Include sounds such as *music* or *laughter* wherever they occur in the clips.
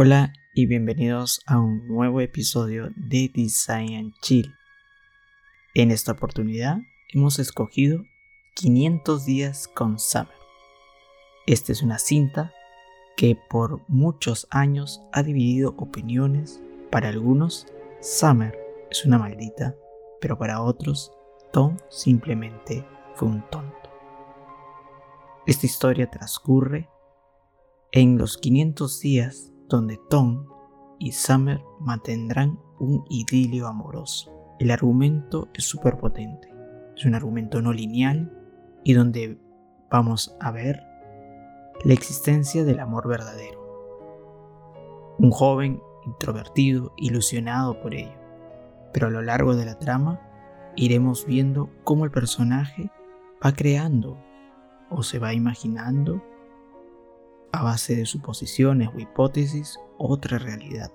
Hola y bienvenidos a un nuevo episodio de Design Chill. En esta oportunidad hemos escogido 500 días con Summer. Esta es una cinta que por muchos años ha dividido opiniones. Para algunos, Summer es una maldita, pero para otros, Tom simplemente fue un tonto. Esta historia transcurre en los 500 días donde Tom y Summer mantendrán un idilio amoroso. El argumento es súper potente. Es un argumento no lineal y donde vamos a ver la existencia del amor verdadero. Un joven introvertido, ilusionado por ello. Pero a lo largo de la trama iremos viendo cómo el personaje va creando o se va imaginando a base de suposiciones o hipótesis otra realidad.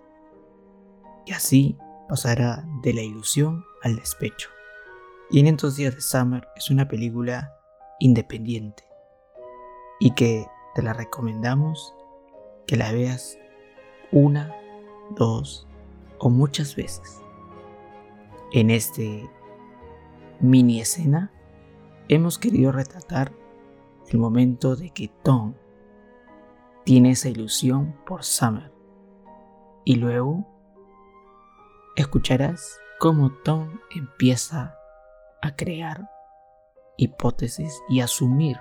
Y así pasará de la ilusión al despecho. 500 días de Summer es una película independiente y que te la recomendamos que la veas una, dos o muchas veces. En este mini escena hemos querido retratar el momento de que Tom tiene esa ilusión por Summer. Y luego escucharás cómo Tom empieza a crear hipótesis y asumir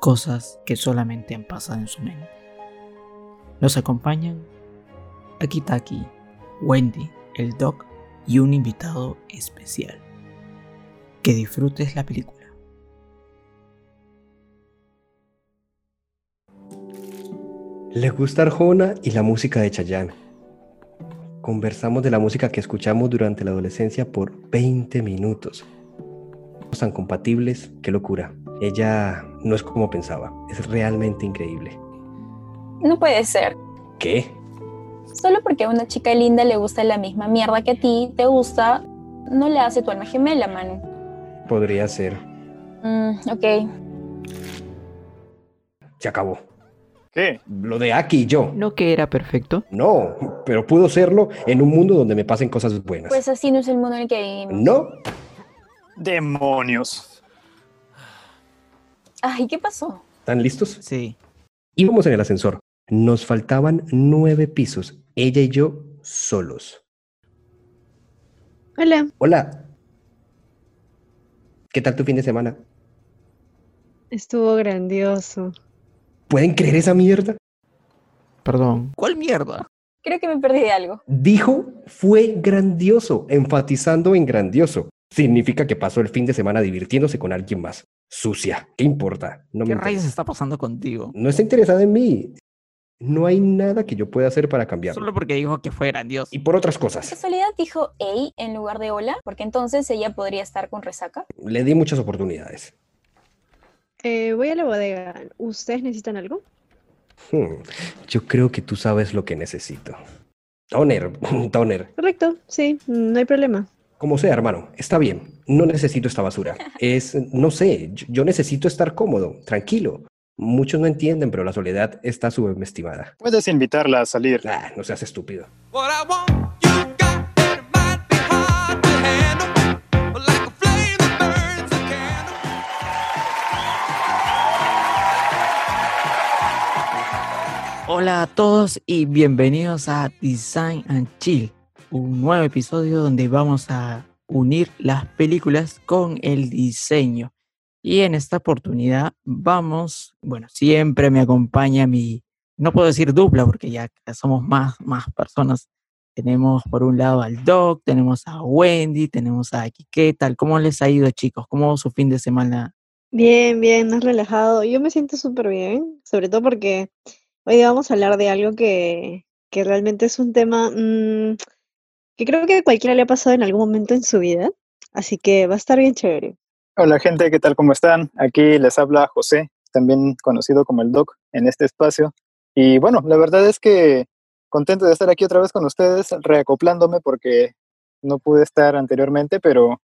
cosas que solamente han pasado en su mente. Nos acompañan Akitaki, Wendy, el Doc y un invitado especial. Que disfrutes la película. Le gusta Arjona y la música de Chayanne. Conversamos de la música que escuchamos durante la adolescencia por 20 minutos. Tan compatibles, qué locura. Ella no es como pensaba, es realmente increíble. No puede ser. ¿Qué? Solo porque a una chica linda le gusta la misma mierda que a ti te gusta, no le hace tu alma gemela, Manu. Podría ser. Mm, ok. Se acabó. ¿Qué? Lo de Aki y yo. ¿No que era perfecto? No, pero pudo serlo en un mundo donde me pasen cosas buenas. Pues así no es el mundo en el que vivimos. No, Demonios. Ay, ¿qué pasó? ¿están listos? Sí. Íbamos en el ascensor. Nos faltaban nueve pisos. Ella y yo solos. Hola, Hola. ¿Qué tal tu fin de semana? estuvo grandioso. ¿Pueden creer esa mierda? Perdón. ¿Cuál mierda? Creo que me perdí de algo. Dijo fue grandioso, enfatizando en grandioso. Significa que pasó el fin de semana divirtiéndose con alguien más. Sucia, ¿qué importa? No me ¿Qué interesa. rayos está pasando contigo? No está interesada en mí. No hay nada que yo pueda hacer para cambiarlo. Solo porque dijo que fue grandioso. Y por otras cosas. ¿Casualidad dijo hey en lugar de hola? Porque entonces ella podría estar con resaca. Le di muchas oportunidades. Eh, voy a la bodega. ¿Ustedes necesitan algo? Hmm, Yo creo que tú sabes lo que necesito. Toner, *laughs* toner. Correcto, sí, no hay problema. Como sea, hermano, está bien. No necesito esta basura. *laughs* Es, no sé, yo, yo necesito estar cómodo, tranquilo. Muchos no entienden, pero la soledad está subestimada. Puedes invitarla a salir. Ah, no seas estúpido. What I want, Hola a todos y bienvenidos a Design and Chill, un nuevo episodio donde vamos a unir las películas con el diseño. Y en esta oportunidad vamos, bueno, siempre me acompaña mi, no puedo decir dupla porque ya somos más, más personas. Tenemos por un lado al Doc, tenemos a Wendy, tenemos a Aki. ¿Qué tal? ¿Cómo les ha ido, chicos? ¿Cómo su fin de semana? Bien, bien, más relajado. Yo me siento súper bien, sobre todo porque hoy vamos a hablar de algo que, que realmente es un tema mm, que creo que cualquiera le ha pasado en algún momento en su vida. Así que va a estar bien chévere. Hola gente, ¿qué tal? ¿Cómo están? Aquí les habla José, también conocido como el Doc en este espacio. Y bueno, la verdad es que contento de estar aquí otra vez con ustedes, reacoplándome porque no pude estar anteriormente, pero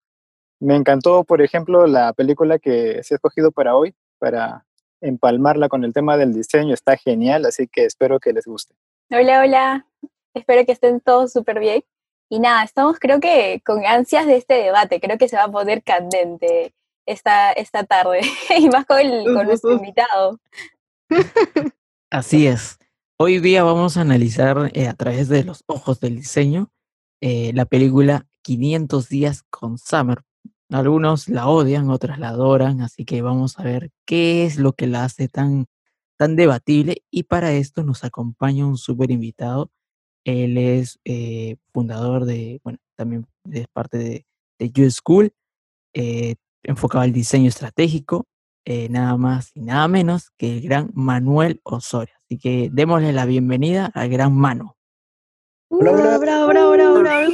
me encantó, por ejemplo, la película que se ha escogido para hoy, para empalmarla con el tema del diseño, está genial, así que espero que les guste. Hola, hola. Espero que estén todos súper bien. Y nada, estamos creo que con ansias de este debate. Creo que se va a poner candente esta, esta tarde. *laughs* y más con, el- con nuestro *laughs* invitado. Así es. Hoy día vamos a analizar eh, a través de los ojos del diseño eh, la película 500 días con Summer. Algunos la odian, otros la adoran, así que vamos a ver qué es lo que la hace tan, tan debatible. Y para esto nos acompaña un súper invitado. Él es eh, fundador de, bueno, también es parte de, de You School, eh, enfocado al diseño estratégico, eh, nada más y nada menos que el gran Manuel Osorio. Así que démosle la bienvenida al gran Manu. Hola, hola. Bravo, bravo, bravo, bravo.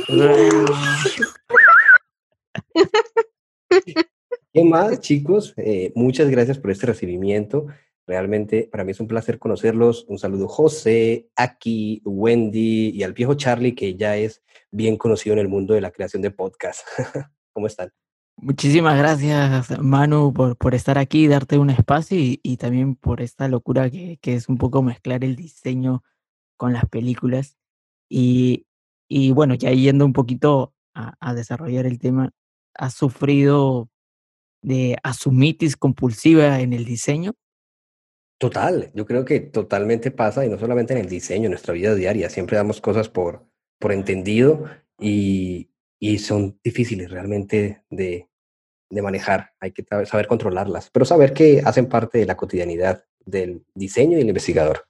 ¿Qué más, *laughs* chicos? Eh, muchas gracias por este recibimiento. Realmente para mí es un placer conocerlos. Un saludo José, Aki, Wendy y al viejo Charlie, que ya es bien conocido en el mundo de la creación de podcast. *laughs* ¿Cómo están? Muchísimas gracias, Manu, por, por estar aquí, darte un espacio y, y también por esta locura que, que es un poco mezclar el diseño con las películas. Y, y bueno, ya yendo un poquito a, a desarrollar el tema, ¿has sufrido de asumitis compulsiva en el diseño? Total, yo creo que totalmente pasa y no solamente en el diseño, en nuestra vida diaria. Siempre damos cosas por, por entendido y, y son difíciles realmente de, de manejar. Hay que saber controlarlas, pero saber que hacen parte de la cotidianidad del diseño y el investigador.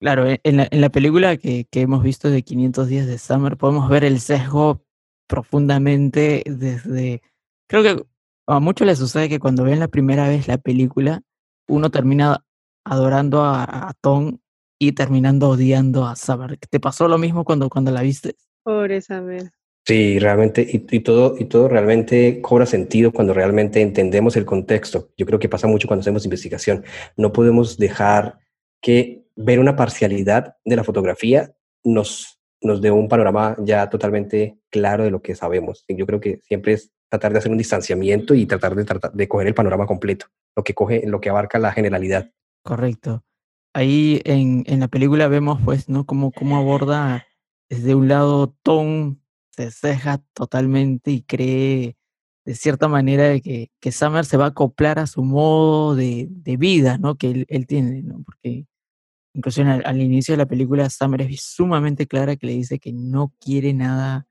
Claro, e- en la, en la película que, que hemos visto de 500 días de Summer podemos ver el sesgo profundamente desde... Creo que a muchos les sucede que cuando ven la primera vez la película, uno termina adorando a, a Tom y terminando odiando a Summer. ¿Te pasó lo mismo cuando, cuando la viste? Pobre Samer. Sí, realmente, y, y todo, y todo realmente cobra sentido cuando realmente entendemos el contexto. Yo creo que pasa mucho cuando hacemos investigación. No podemos dejar que ver una parcialidad de la fotografía nos, nos dé un panorama ya totalmente claro de lo que sabemos. Yo creo que siempre es tratar de hacer un distanciamiento y tratar de, tratar de coger el panorama completo, lo que coge, lo que abarca la generalidad. Correcto. Ahí en, en la película vemos pues, ¿no? Cómo, cómo aborda desde un lado Tom se ceja totalmente y cree de cierta manera de que, que Summer se va a acoplar a su modo de, de vida, ¿no? Que él, él tiene, ¿no? Porque incluso al, al inicio de la película Summer es sumamente clara que le dice que no quiere nada,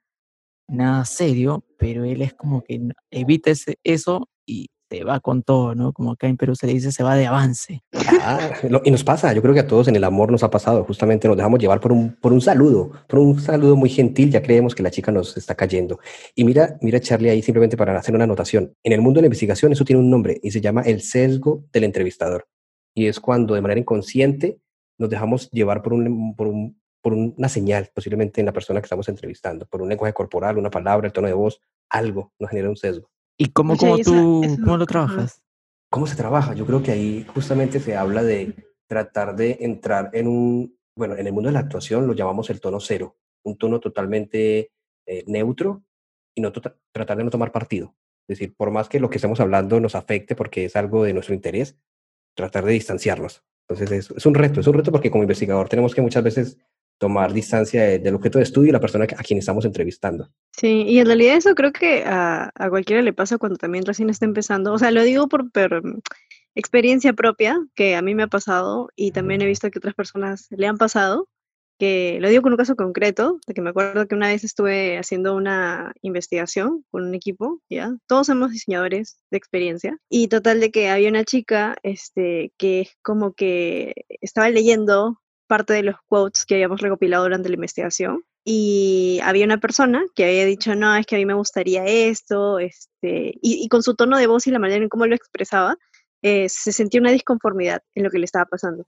nada serio, pero él es como que evita ese- eso y se va con todo, ¿no? Como acá en Perú se le dice, se va de avance. Ah, y nos pasa, yo creo que a todos en el amor nos ha pasado, justamente nos dejamos llevar por un, por un saludo, por un saludo muy gentil, ya creemos que la chica nos está cayendo. Y mira, mira Charlie ahí simplemente para hacer una anotación. En el mundo de la investigación eso tiene un nombre y se llama el sesgo del entrevistador. Y es cuando de manera inconsciente nos dejamos llevar por, un, por, un- por una señal, posiblemente en la persona que estamos entrevistando, por un lenguaje corporal, una palabra, el tono de voz, algo nos genera un sesgo. ¿Y cómo, cómo esa- tú, cómo lo trabajas? ¿Cómo se trabaja? Yo creo que ahí justamente se habla de tratar de entrar en un, bueno, en el mundo de la actuación lo llamamos el tono cero, un tono totalmente eh, neutro y no tota- tratar de no tomar partido. Es decir, por más que lo que estemos hablando nos afecte porque es algo de nuestro interés, tratar de distanciarnos. Entonces es, es un reto, es un reto porque como investigador tenemos que muchas veces tomar distancia de- del objeto de estudio y la persona a quien estamos entrevistando. Sí, y en realidad eso creo que a, a cualquiera le pasa cuando también recién está empezando. O sea, lo digo por, por, experiencia propia, que a mí me ha pasado y también he visto que otras personas le han pasado, que lo digo con un caso concreto, de que me acuerdo que una vez estuve haciendo una investigación con un equipo, ¿ya? Todos somos diseñadores de experiencia y total de que había una chica, este, que como que estaba leyendo parte de los quotes que habíamos recopilado durante la investigación y había una persona que había dicho, no, es que a mí me gustaría esto, este, y, y con su tono de voz y la manera en cómo lo expresaba, eh, se sentía una disconformidad en lo que le estaba pasando.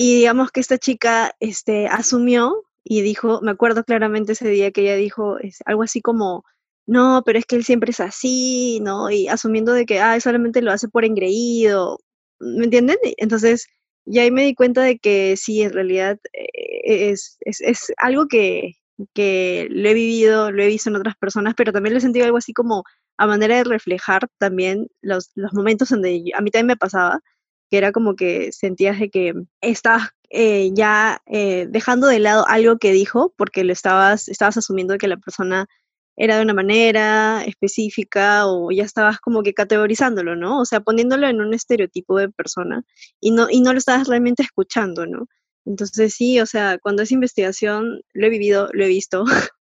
Y digamos que esta chica este, asumió y dijo, me acuerdo claramente ese día que ella dijo es, algo así como, no, pero es que él siempre es así, ¿no? Y asumiendo de que, ah, solamente lo hace por engreído, ¿me entienden? Entonces, ya ahí me di cuenta de que sí, en realidad eh, es, es, es algo que, que lo he vivido, lo he visto en otras personas, pero también lo he sentido algo así como a manera de reflejar también los, los momentos donde yo- a mí también me pasaba, que era como que sentías de que estabas eh, ya eh, dejando de lado algo que dijo, porque lo estabas, estabas asumiendo que la persona era de una manera específica o ya estabas como que categorizándolo, ¿no? O sea, poniéndolo en un estereotipo de persona y no, y no lo estabas realmente escuchando, ¿no? Entonces sí, o sea, cuando es investigación, lo he vivido, lo he visto. *laughs*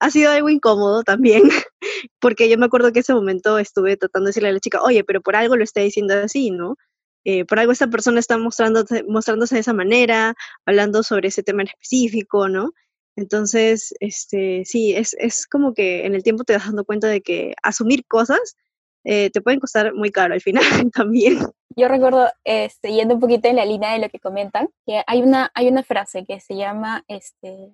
ha sido algo incómodo también, *laughs* porque yo me acuerdo que ese momento estuve tratando de decirle a la chica, oye, pero por algo lo está diciendo así, ¿no? Eh, por algo esta persona está mostrándose, mostrándose de esa manera, hablando sobre ese tema en específico, ¿no? Entonces, este, sí, es, es como que en el tiempo te vas dando cuenta de que asumir cosas eh, te pueden costar muy caro al final *laughs* también. Yo recuerdo, este, yendo un poquito en la línea de lo que comentan, que hay una, hay una frase que se llama, este,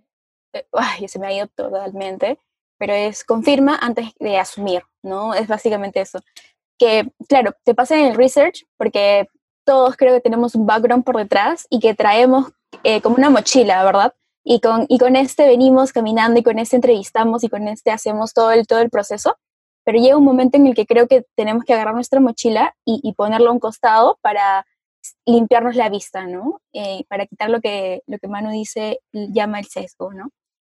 eh, ay, se me ha ido totalmente, pero es confirma antes de asumir, ¿no? Es básicamente eso. Que, claro, te pasa en el research, porque todos creo que tenemos un background por detrás y que traemos eh, como una mochila, ¿verdad? Y con, y con este venimos caminando y con este entrevistamos y con este hacemos todo el, todo el proceso pero llega un momento en el que creo que tenemos que agarrar nuestra mochila y, y ponerlo a un costado para limpiarnos la vista, ¿no? Eh, para quitar lo que, lo que Manu dice, llama el sesgo, ¿no?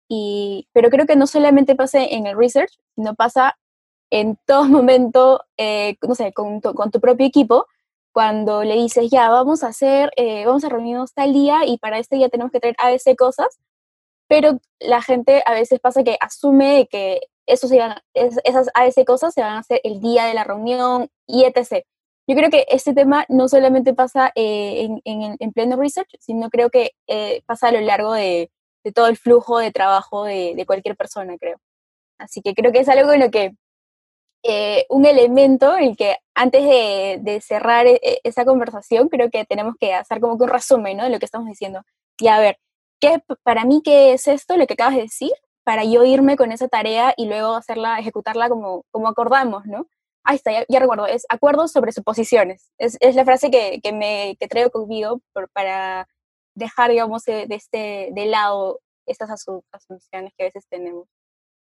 Y, pero creo que no solamente pasa en el research, sino pasa en todo momento, eh, no sé, con tu, con tu propio equipo, cuando le dices, ya, vamos a hacer, eh, vamos a reunirnos tal día y para este día tenemos que traer ABC cosas, pero la gente a veces pasa que asume que eso se van, es, esas AS cosas se van a hacer el día de la reunión y etc. Yo creo que este tema no solamente pasa eh, en, en, en, pleno research, sino creo que eh, pasa a lo largo de, de, todo el flujo de trabajo de, de, cualquier persona, creo. Así que creo que es algo en lo que, eh, un elemento en el que antes de, cerrar e, esa conversación, creo que tenemos que hacer como que un resumen de lo que estamos diciendo. Y a ver, ¿qué, para mí, ¿qué es esto, lo que acabas de decir? para yo irme con esa tarea y luego hacerla, ejecutarla como, como acordamos, ¿no? Ahí está, ya, ya recuerdo, es acuerdos sobre suposiciones. Es, es la frase que, que, me, que traigo conmigo por, para dejar, digamos, de, este, de lado estas asunciones que a veces tenemos.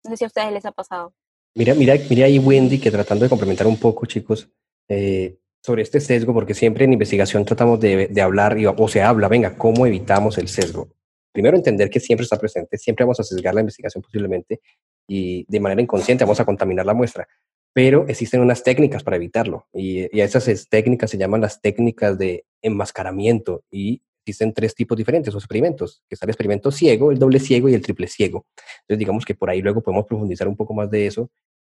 No sé si a ustedes les ha pasado. Mira, mira, mira ahí Wendy, que tratando de complementar un poco, chicos, eh, sobre este sesgo, porque siempre en investigación tratamos de, de hablar, y, o se habla, venga, ¿cómo evitamos el sesgo? primero entender que siempre está presente, siempre vamos a sesgar la investigación posiblemente y de manera inconsciente vamos a contaminar la muestra, pero existen unas técnicas para evitarlo y, y esas técnicas se llaman las técnicas de enmascaramiento y existen tres tipos diferentes o experimentos, que está el experimento ciego, el doble ciego y el triple ciego. Entonces digamos que por ahí luego podemos profundizar un poco más de eso,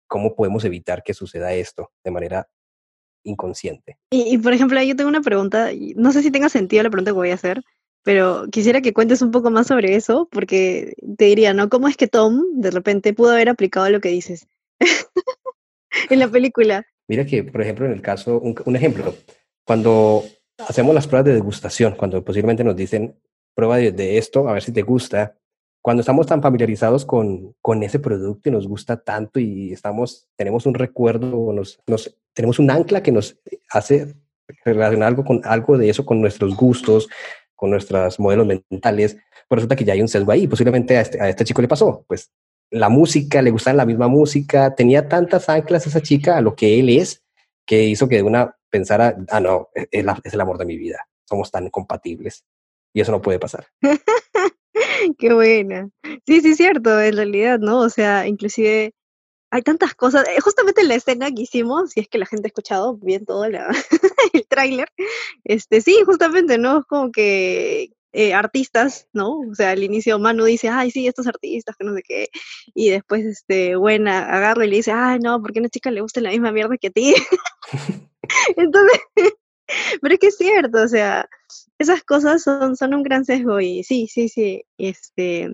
cómo podemos evitar que suceda esto de manera inconsciente. Y, y por ejemplo, yo tengo una pregunta, no sé si tenga sentido la pregunta que voy a hacer, pero quisiera que cuentes un poco más sobre eso, porque te diría, ¿no? ¿Cómo es que Tom de repente pudo haber aplicado lo que dices *laughs* en la película? Mira que, por ejemplo, en el caso, un, un, ejemplo, cuando hacemos las pruebas de degustación, cuando posiblemente nos dicen, prueba de, de esto, a ver si te gusta, cuando estamos tan familiarizados con, con, ese producto y nos gusta tanto y estamos, tenemos un recuerdo, nos, nos, tenemos un ancla que nos hace relacionar algo, con, algo de eso con nuestros gustos, con nuestros modelos mentales, pues resulta que ya hay un sesgo ahí. Posiblemente a este, a este chico le pasó, pues la música, le gustaba la misma música, tenía tantas anclas esa chica a lo que él es, que hizo que de una pensara, ah, no, es, la, es el amor de mi vida, somos tan compatibles. Y eso no puede pasar. *laughs* *laughs* Qué buena. Sí, sí, cierto, en realidad, ¿no? O sea, inclusive hay tantas cosas. Eh, justamente en la escena que hicimos, si es que la gente ha escuchado bien todo la, *laughs* el tráiler, este, sí, justamente, ¿no? Es como que eh, artistas, ¿no? O sea, al inicio Manu dice, ay, sí, estos artistas, que no sé qué, y después, este, Buena agarra y le dice, ay, no, porque a una chica le gusta la misma mierda que a ti. *laughs* Entonces, *laughs* pero es que es cierto, o sea, esas cosas son, son un gran sesgo y sí, sí, sí, este,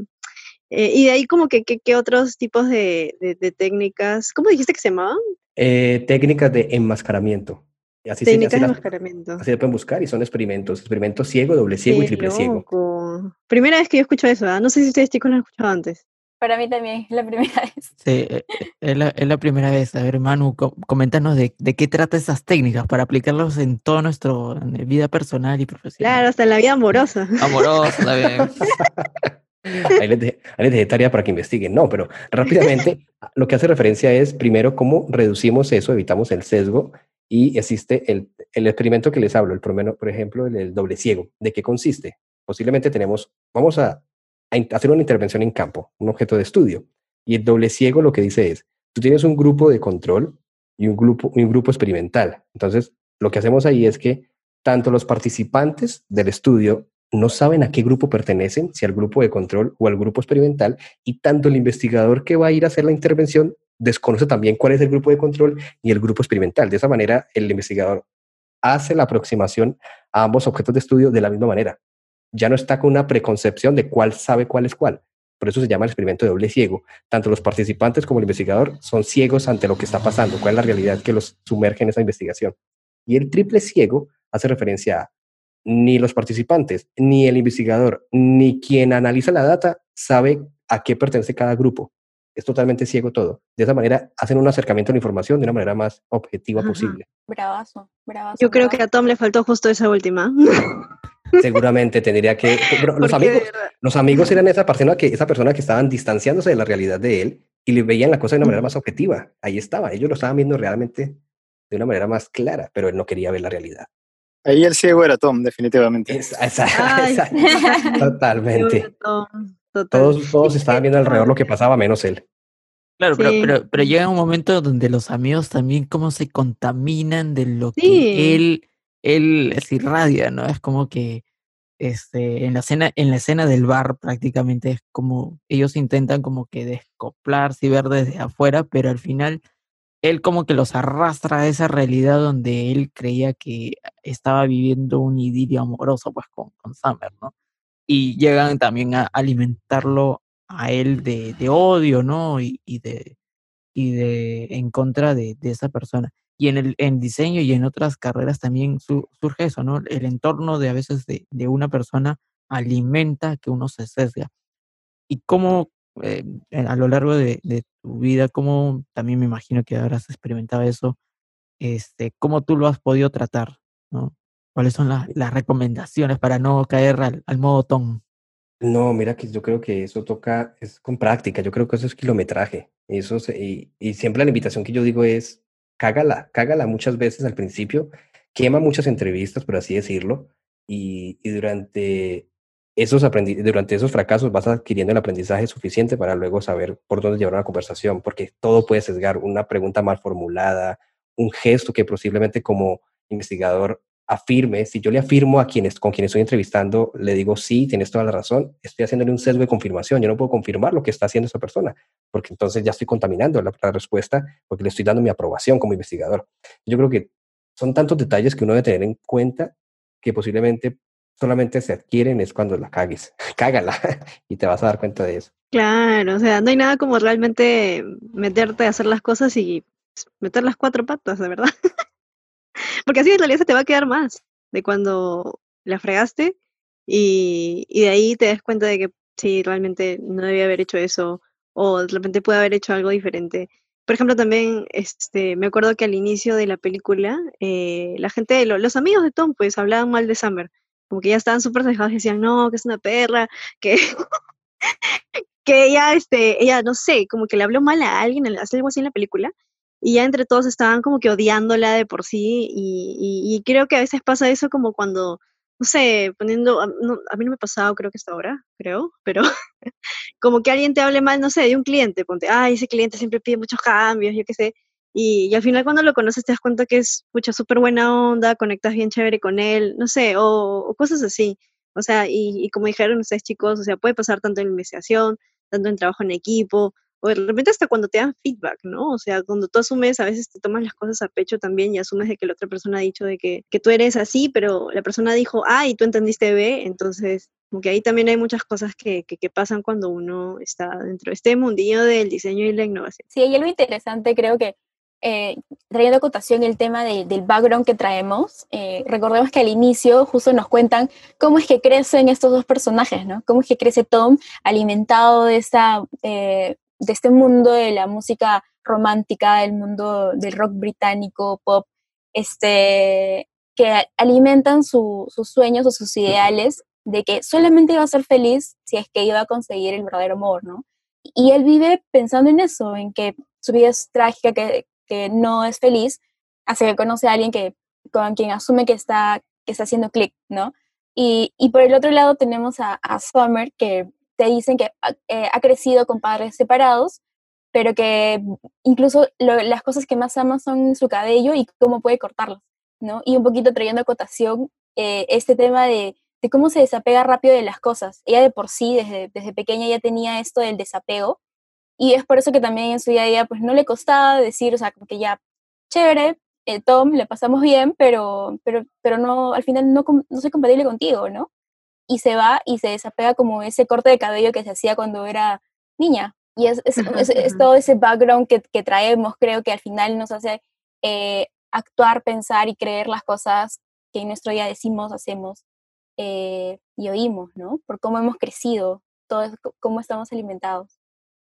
eh, y de ahí como que, ¿qué otros tipos de, de, de, técnicas, ¿cómo dijiste que se llamaban? Eh, técnicas de enmascaramiento. Así técnicas se, así de enmascaramiento. Así se pueden buscar y son experimentos. Experimento ciego, doble ciego Qué y triple loco. ciego. Primera vez que yo escucho eso, ¿eh? no sé si ustedes chicos lo han escuchado antes. Para mí también, es la primera *laughs* vez. Sí, es la, es la primera vez. A ver, Manu, coméntanos de, de, qué trata esas técnicas para aplicarlos en toda nuestra vida personal y profesional. Claro, hasta en la vida amorosa. Amorosa, *laughs* ahí, les dejé, ahí les dejé tarea para que investiguen. No, pero rápidamente lo que hace referencia es primero cómo reducimos eso, evitamos el sesgo y existe el, el experimento que les hablo, el promedio, por ejemplo, el, el, doble ciego. ¿De qué consiste? Posiblemente tenemos, vamos a, hacer una intervención en campo, un objeto de estudio. Y el doble ciego lo que dice es, tú tienes un grupo de control y un grupo, un grupo experimental. Entonces, lo que hacemos ahí es que tanto los participantes del estudio no saben a qué grupo pertenecen, si al grupo de control o al grupo experimental, y tanto el investigador que va a ir a hacer la intervención desconoce también cuál es el grupo de control y el grupo experimental. De esa manera, el investigador hace la aproximación a ambos objetos de estudio de la misma manera. Ya no está con una preconcepción de cuál sabe cuál es cuál. Por eso se llama el experimento de doble ciego. Tanto los participantes como el investigador son ciegos ante lo que está pasando, cuál es la realidad que los sumerge en esa investigación. Y el triple ciego hace referencia a ni los participantes, ni el investigador, ni quien analiza la data sabe a qué pertenece cada grupo. Es totalmente ciego todo. De esa manera hacen un acercamiento a la información de una manera más objetiva Ajá. posible. Bravazo, bravazo. Yo creo que a Tom le faltó justo esa última. *laughs* Seguramente tendría que... *laughs* pero los, Porque amigos, los amigos eran esa persona, que, esa persona que estaban distanciándose de la realidad de él y le veían la cosa de una manera más objetiva. Ahí estaba. Ellos lo estaban viendo realmente de una manera más clara, pero él no quería ver la realidad. Ahí el ciego era Tom, definitivamente. Esa- esa- *laughs* *laughs* totalmente. Tom, total. Todos, todos estaban viendo alrededor lo que pasaba, menos él. Claro, pero, pero, pero llega un momento donde los amigos también como se contaminan de lo Sí. que él, él se irradia, ¿no? Es como que este, en la escena, en la escena del bar prácticamente es como ellos intentan como que descoplarse y ver desde afuera, pero al final él como que los arrastra a esa realidad donde él creía que estaba viviendo un idilio amoroso pues con, con Summer, ¿no? Y llegan también a alimentarlo a él de, de odio, ¿no? Y, y de y de en contra de, de esa persona. Y en el en diseño y en otras carreras también su- surge eso, ¿no? El entorno de a veces de, de una persona alimenta que uno se sesga. Y cómo eh, en- a lo largo de, de tu vida, cómo también me imagino que habrás experimentado eso, este, cómo tú lo has podido tratar, ¿no? ¿Cuáles son las, las recomendaciones para no caer al, al modo Tom? No, mira que yo creo que eso toca, es con práctica, yo creo que eso es kilometraje. Eso se- y, y siempre la invitación que yo digo es, cágala, cágala muchas veces al principio, quema muchas entrevistas, por así decirlo, y, y durante esos durante esos fracasos vas adquiriendo el aprendizaje suficiente para luego saber por dónde llevar una conversación, porque todo puede sesgar, una pregunta mal formulada, un gesto que posiblemente como investigador afirme, si yo le afirmo a quienes con quien estoy entrevistando, le digo, sí, tienes toda la razón, estoy haciéndole un sesgo de confirmación, yo no puedo confirmar lo que está haciendo esa persona, porque entonces ya estoy contaminando la, la respuesta, porque le estoy dando mi aprobación como investigador. Yo creo que son tantos detalles que uno debe tener en cuenta que posiblemente solamente se adquieren es cuando la cagues. *laughs* Cágala *laughs* y te vas a dar cuenta de eso. Claro, o sea, no hay nada como realmente meterte a hacer las cosas y meter las cuatro patas, de verdad. *laughs* Porque así en realidad se te va a quedar más de cuando la fregaste y, y de ahí te das cuenta de que sí, realmente no debía haber hecho eso o de repente puede haber hecho algo diferente. Por ejemplo, también este, me acuerdo que al inicio de la película, eh, la gente, lo- los amigos de Tom, pues hablaban mal de Summer. Como que ya estaban súper dejados y decían, no, que es una perra, que *laughs* que ella, este, ella, no sé, como que le habló mal a alguien, hace algo así en la película, y ya entre todos estaban como que odiándola de por sí, y, y- creo que a veces pasa eso como cuando, no sé, poniendo, a, mí no me ha pasado, creo que hasta ahora, creo, pero *laughs* como que alguien te hable mal, no sé, de un cliente, ponte, ay, ese cliente siempre pide muchos cambios, yo qué sé, y, y al final cuando lo conoces te das cuenta que es, pucha, súper buena onda, conectas bien chévere con él, no sé, o, o cosas así. O sea, y, y como dijeron ustedes chicos, o sea, puede pasar tanto en investigación, tanto en trabajo en equipo, o de repente hasta cuando te dan feedback, ¿no? O sea, cuando tú asumes, a veces te tomas las cosas a pecho también y asumes de que la otra persona ha dicho de que, que tú eres así, pero la persona dijo A y tú entendiste B, entonces como que ahí también hay muchas cosas que, que, pasan cuando uno está dentro de este mundillo del diseño y la innovación. Sí, hay algo interesante, creo que eh, trayendo a cotación el tema de- del background que traemos, eh, recordemos que al inicio justo nos cuentan cómo es que crecen estos dos personajes, ¿no? Cómo es que crece Tom alimentado de, esta, eh, de este mundo de la música romántica, el mundo del rock británico, pop, este, que alimentan su- sus sueños o sus ideales de que solamente iba a ser feliz si es que iba a conseguir el verdadero amor, ¿no? Y él vive pensando en eso, en que su vida es trágica, que, que no es feliz, hasta que conoce a alguien que, con quien asume que está, que está haciendo clic, ¿no? Y, y por el otro lado tenemos a, a Summer, que te dicen que ha, eh, ha crecido con padres separados, pero que incluso lo- las cosas que más ama son su cabello y cómo puede cortarlos, ¿no? Y un poquito trayendo a cotación eh, este tema de, de cómo se desapega rápido de las cosas. Ella de por sí, desde, desde pequeña, ya tenía esto del desapego, y es por eso que también en su día a día, pues no le costaba decir, o sea, como que ya, chévere, eh, Tom, le pasamos bien, pero, pero, pero no, al final no, no soy compatible contigo, ¿no? Y se va y se desapega como ese corte de cabello que se hacía cuando era niña. Y es, es, todo ese background que, que traemos, creo que al final nos hace eh, actuar, pensar y creer las cosas que en nuestro día decimos, hacemos eh, y oímos, ¿no? Por cómo hemos crecido, todo, cómo estamos alimentados.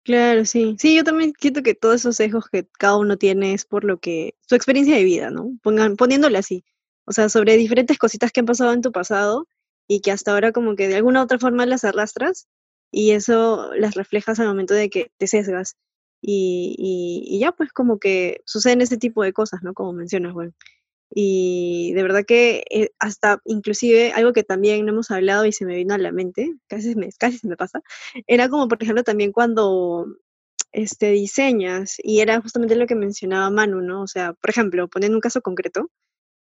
Claro, sí. Sí, yo también siento que todos esos sesgos que cada uno tiene es por lo que, su experiencia de vida, ¿no? Pongan, poniéndole así. O sea, sobre diferentes cositas que han pasado en tu pasado y que hasta ahora como que de alguna u otra forma las arrastras y eso las reflejas al momento de que te sesgas. Y, y, ya pues como que suceden ese tipo de cosas, ¿no? Como mencionas, bueno. Y de verdad que eh, hasta inclusive algo que también no hemos hablado y se me vino a la mente, casi me, casi se me pasa, era como por ejemplo también cuando este, diseñas, y era justamente lo que mencionaba Manu, ¿no? O sea, por ejemplo, poniendo un caso concreto,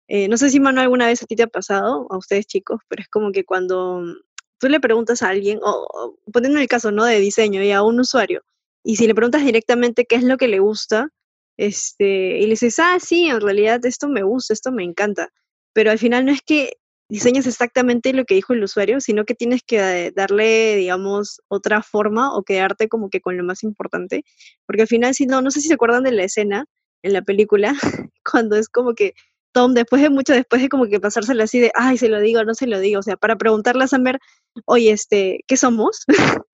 eh, no sé si Manu alguna vez a ti te ha pasado, a ustedes chicos, pero es como que cuando mm, tú le preguntas a alguien, o, o poniendo el caso, ¿no? De diseño y a un usuario, y si le preguntas directamente qué es lo que le gusta, este, y le dices, ah, sí, en realidad esto me gusta, esto me encanta, pero al final no es que diseñas exactamente lo que dijo el usuario, sino que tienes que eh, darle, digamos, otra forma o quedarte como que con lo más importante, porque al final, si no, no sé si se acuerdan de la escena en la película, *laughs* cuando es como que Tom, después de mucho, después de como que pasársela así de, ay, se lo digo, no se lo digo, o sea, para preguntarle a Summer, oye, este, ¿qué somos? *laughs*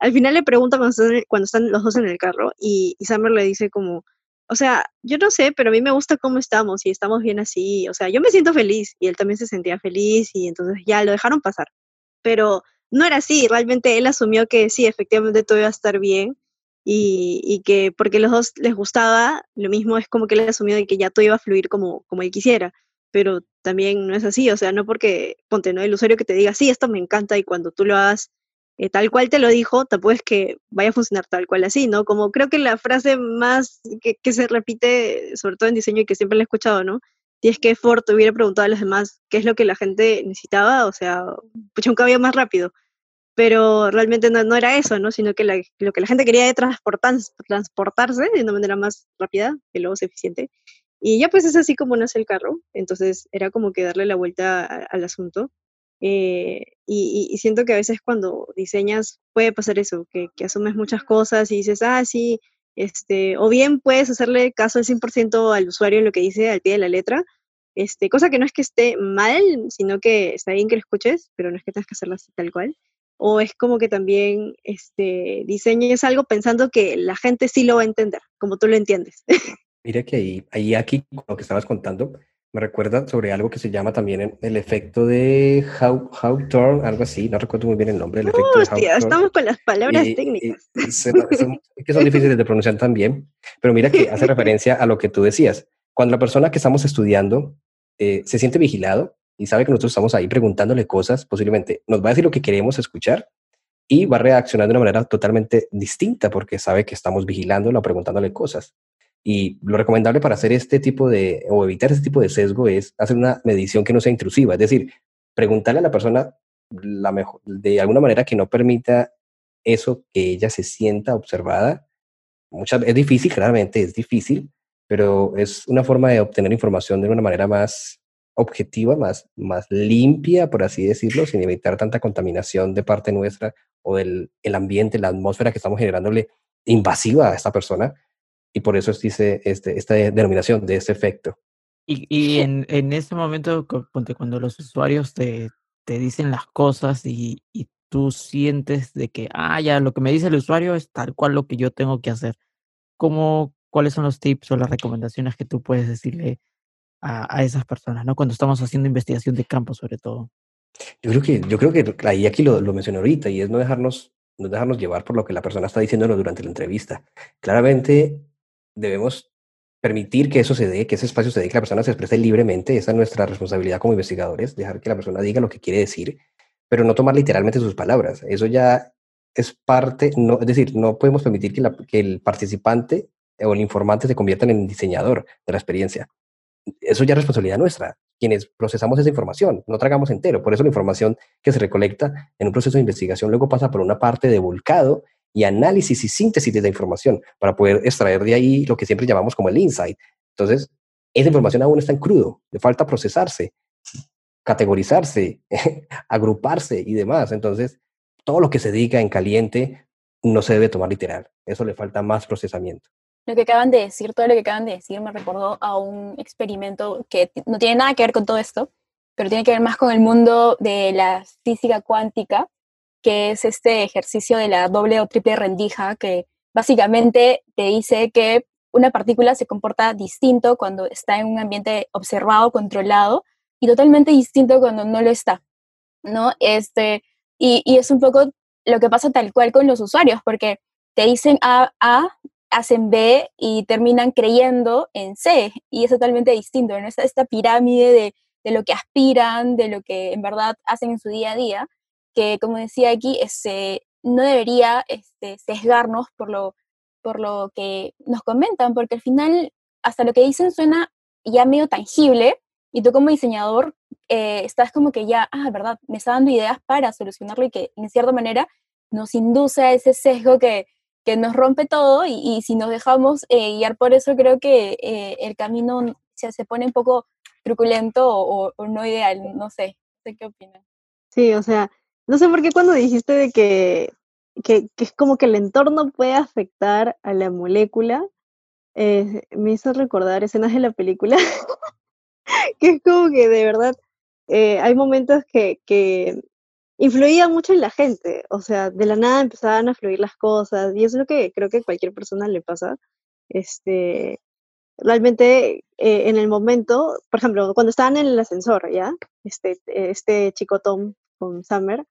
Al final le pregunta cuando están, cuando están los dos en el carro y, y le dice como, o sea, yo no sé, pero a mí me gusta cómo estamos y estamos bien así, o sea, yo me siento feliz y él también se sentía feliz y entonces ya lo dejaron pasar. Pero no era así, realmente él asumió que sí, efectivamente todo iba a estar bien y, que porque los dos les gustaba, lo mismo es como que él asumió de que ya todo iba a fluir como, como él quisiera, pero también no es así, o sea, no porque, ponte, ¿no? El que te diga, sí, esto me encanta y cuando tú lo hagas eh, tal cual te lo dijo, tampoco es que vaya a funcionar tal cual así, ¿no? Como creo que la frase más que, se repite, sobre todo en diseño y que siempre la he escuchado, ¿no? Si es que Ford hubiera preguntado a los demás qué es lo que la gente necesitaba, o sea, pucha, un cabello más rápido. Pero realmente no, no era eso, ¿no? Sino que la- lo que la gente quería era transportar, transportarse de una manera más rápida, que luego eficiente. Y ya pues es así como nace el carro. Entonces era como que darle la vuelta a- al asunto. Eh, y- y siento que a veces cuando diseñas puede pasar eso, que, que asumes muchas cosas y dices, ah, sí, este, o bien puedes hacerle caso al 100% al usuario en lo que dice al pie de la letra, este, cosa que no es que esté mal, sino que está bien que lo escuches, pero no es que tengas que hacerlo así tal cual. O es como que también este, diseñes algo pensando que la gente sí lo va a entender, como tú lo entiendes. *laughs* Mira que ahí, ahí aquí, lo que estabas contando, me recuerda sobre algo que se llama también el, efecto de How, Hawthorne, algo así, no recuerdo muy bien el nombre, el efecto de Hostia, Hawthorne. estamos con las palabras Y- y técnicas. se- son- *laughs* que son difíciles de pronunciar también, pero mira que hace *laughs* referencia a lo que tú decías. Cuando la persona que estamos estudiando eh, se siente vigilado y sabe que nosotros estamos ahí preguntándole cosas, posiblemente nos va a decir lo que queremos escuchar y va a reaccionar de una manera totalmente distinta porque sabe que estamos vigilándolo preguntándole cosas. Y lo recomendable para hacer este tipo de, o evitar este tipo de sesgo es hacer una medición que no sea intrusiva, es decir, preguntarle a la persona la mejor, de alguna manera que no permita eso que ella se sienta observada. Muchas, es difícil, claramente es difícil, pero es una forma de obtener información de una manera más objetiva, más, más limpia, por así decirlo, sin evitar tanta contaminación de parte nuestra o del el ambiente, la atmósfera que estamos generándole invasiva a esta persona. Y por eso es, dice este, esta denominación de ese efecto. Y, y en, en ese momento, cuando los usuarios te, te dicen las cosas y, y tú sientes de que, ah, ya, lo que me dice el usuario es tal cual lo que yo tengo que hacer. ¿Cómo, ¿Cuáles son los tips o las recomendaciones que tú puedes decirle a, a esas personas, ¿no? Cuando estamos haciendo investigación de campo, sobre todo. Yo creo que, yo creo que ahí aquí lo, lo mencioné ahorita y es no dejarnos, no dejarnos llevar por lo que la persona está diciéndonos durante la entrevista. Claramente debemos permitir que eso se dé, que ese espacio se dé, que la persona se exprese libremente. Esa es nuestra responsabilidad como investigadores, dejar que la persona diga lo que quiere decir, pero no tomar literalmente sus palabras. Eso ya es parte, no, es decir, no podemos permitir que, la- que el participante o el informante se conviertan en diseñador de la experiencia. Eso ya es responsabilidad nuestra, quienes procesamos esa información, no tragamos entero. Por eso la información que se recolecta en un proceso de investigación luego pasa por una parte de volcado y análisis y síntesis de la información para poder extraer de ahí lo que siempre llamamos como el insight. Entonces, esa información aún está en crudo, le falta procesarse, categorizarse, *laughs* agruparse y demás. Entonces, todo lo que se diga en caliente no se debe tomar literal. Eso le falta más procesamiento. Lo que acaban de decir, todo lo que acaban de decir me recordó a un experimento que no tiene nada que ver con todo esto, pero tiene que ver más con el mundo de la física cuántica, que es este ejercicio de la doble o triple rendija, que básicamente te dice que una partícula se comporta distinto cuando está en un ambiente observado, controlado, y totalmente distinto cuando no lo está, ¿no? Este, y, y es un poco lo que pasa tal cual con los usuarios, porque te dicen A, A, hacen B y terminan creyendo en C, y es totalmente distinto, ¿no? Esta, esta pirámide de, de lo que aspiran, de lo que en verdad hacen en su día a día, que como decía aquí, este, no debería este, sesgarnos por lo, por lo que nos comentan, porque al final hasta lo que dicen suena ya medio tangible, y tú como diseñador eh, estás como que ya, ah, verdad, me está dando ideas para solucionarlo y que en cierta manera nos induce a ese sesgo que, que nos rompe todo y, si nos dejamos eh, guiar por eso, creo que eh, el camino se, se pone un poco truculento o, o- o no ideal, no sé, no sé qué opinan. Sí, o sea, no sé por qué cuando dijiste de que, que, es como que el entorno puede afectar a la molécula, eh, me hizo recordar escenas de la película, *laughs* que es como que de verdad hay momentos que, que influían mucho en la gente, o sea, de la nada empezaban a fluir las cosas, y es lo que creo que a cualquier persona le pasa. Este, realmente eh, en el momento, por ejemplo, cuando estaban en el ascensor, ¿ya? Este, este chico Tom con Summer,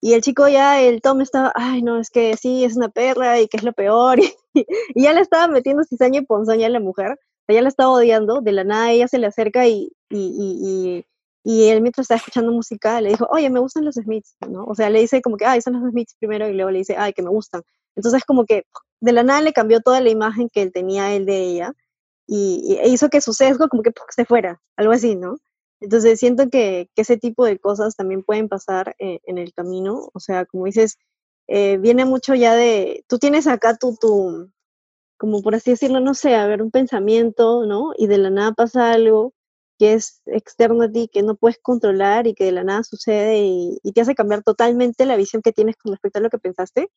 y el chico ya, el Tom estaba, ay, no, es que sí, es una perra y que es lo peor, *laughs* y, y ya le estaba metiendo cizaña y ponzoña a la mujer, o sea, ya la estaba odiando, de la nada ella se le acerca y, y, y, y, él mientras estaba escuchando música le dijo, oye, me gustan los Smiths, ¿no? O sea, le dice como que, ay, son los Smiths primero, y luego le dice, ay, que me gustan. Entonces como que de la nada le cambió toda la imagen que él tenía él de ella, y, y hizo que su sesgo como que se fuera, algo así, ¿no? Entonces siento que, que ese tipo de cosas también pueden pasar eh, en el camino, o sea, como dices, eh, viene mucho ya de, tú tienes acá tu, tu, como por así decirlo, no sé, a ver, un pensamiento, ¿no? Y de la nada pasa algo que es externo a ti, que no puedes controlar y que de la nada sucede y, te hace cambiar totalmente la visión que tienes con respecto a lo que pensaste,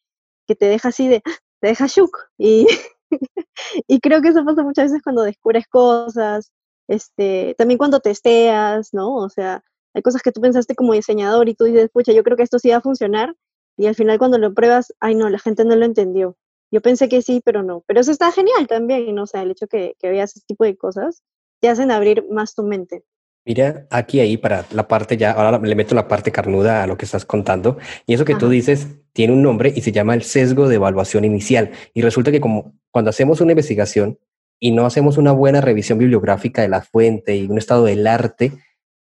que te deja así de, te deja shook. Y, *laughs* y creo que eso pasa muchas veces cuando descubres cosas, este, también cuando testeas, ¿no? O sea, hay cosas que tú pensaste como diseñador y tú dices, pucha, yo creo que esto sí va a funcionar, y al final cuando lo pruebas, ay no, la gente no lo entendió. Yo pensé que sí, pero no. Pero eso está genial también, ¿no? O sea, el hecho que, que veas ese tipo de cosas te hacen abrir más tu mente. Mira, aquí ahí para la parte ya, ahora le meto la parte carnuda a lo que estás contando. Y eso que tú Ajá. dices tiene un nombre y se llama el sesgo de evaluación inicial. Y resulta que como cuando hacemos una investigación y no hacemos una buena revisión bibliográfica de la fuente y un estado del arte,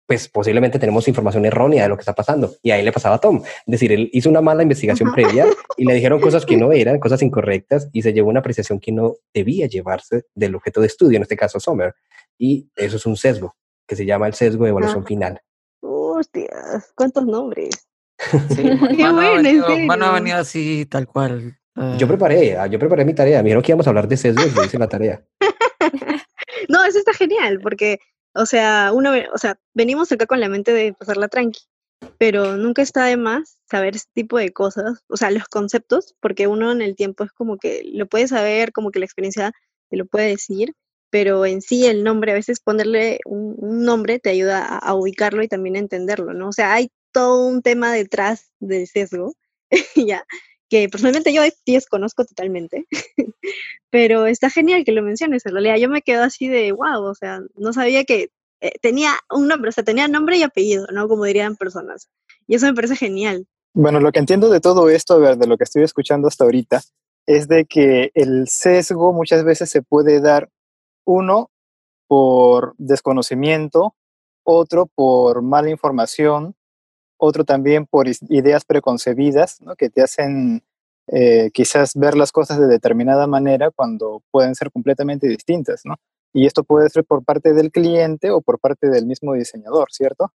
pues posiblemente tenemos información errónea de lo que está pasando. Y ahí le pasaba a Tom. Es decir, él hizo una mala investigación Ajá. previa y le dijeron cosas que no *laughs* eran, cosas incorrectas, y se llevó una apreciación que no debía llevarse del objeto de estudio, en este caso Sommer. Y eso es un sesgo, que se llama el sesgo de evaluación final. Hostias, ¿cuántos nombres? Sí, venido- Mano ha serio. venido así, tal cual. Yo eh, preparé, ah, yo preparé mi tarea. Me dijeron que íbamos a hablar de sesgos y yo hice la tarea. *laughs* No, eso está genial, porque, o sea, uno, o sea, venimos acá con la mente de pasarla tranqui, pero nunca está de más saber ese tipo de cosas, o sea, los conceptos, porque uno en el tiempo es como que lo puede saber, como que la experiencia te lo puede decir, pero en sí el nombre, a veces ponerle un, nombre te ayuda a, a ubicarlo y también a entenderlo, ¿no? O sea, hay todo un tema detrás del sesgo, *laughs* ya, que personalmente yo desconozco totalmente, *laughs* pero está genial que lo menciones, en realidad yo me quedo así de wow, o sea, no sabía que eh, tenía un nombre, o sea, tenía nombre y apellido, ¿no? Como dirían personas. Y eso me parece genial. Bueno, lo que entiendo de todo esto, a ver, de lo que estoy escuchando hasta ahorita, es de que el sesgo muchas veces se puede dar Uno por desconocimiento, otro por mala información, otro también por ideas preconcebidas, ¿no? que te hacen eh, quizás ver las cosas de determinada manera cuando pueden ser completamente distintas, ¿no? Y esto puede ser por parte del cliente o por parte del mismo diseñador, ¿cierto?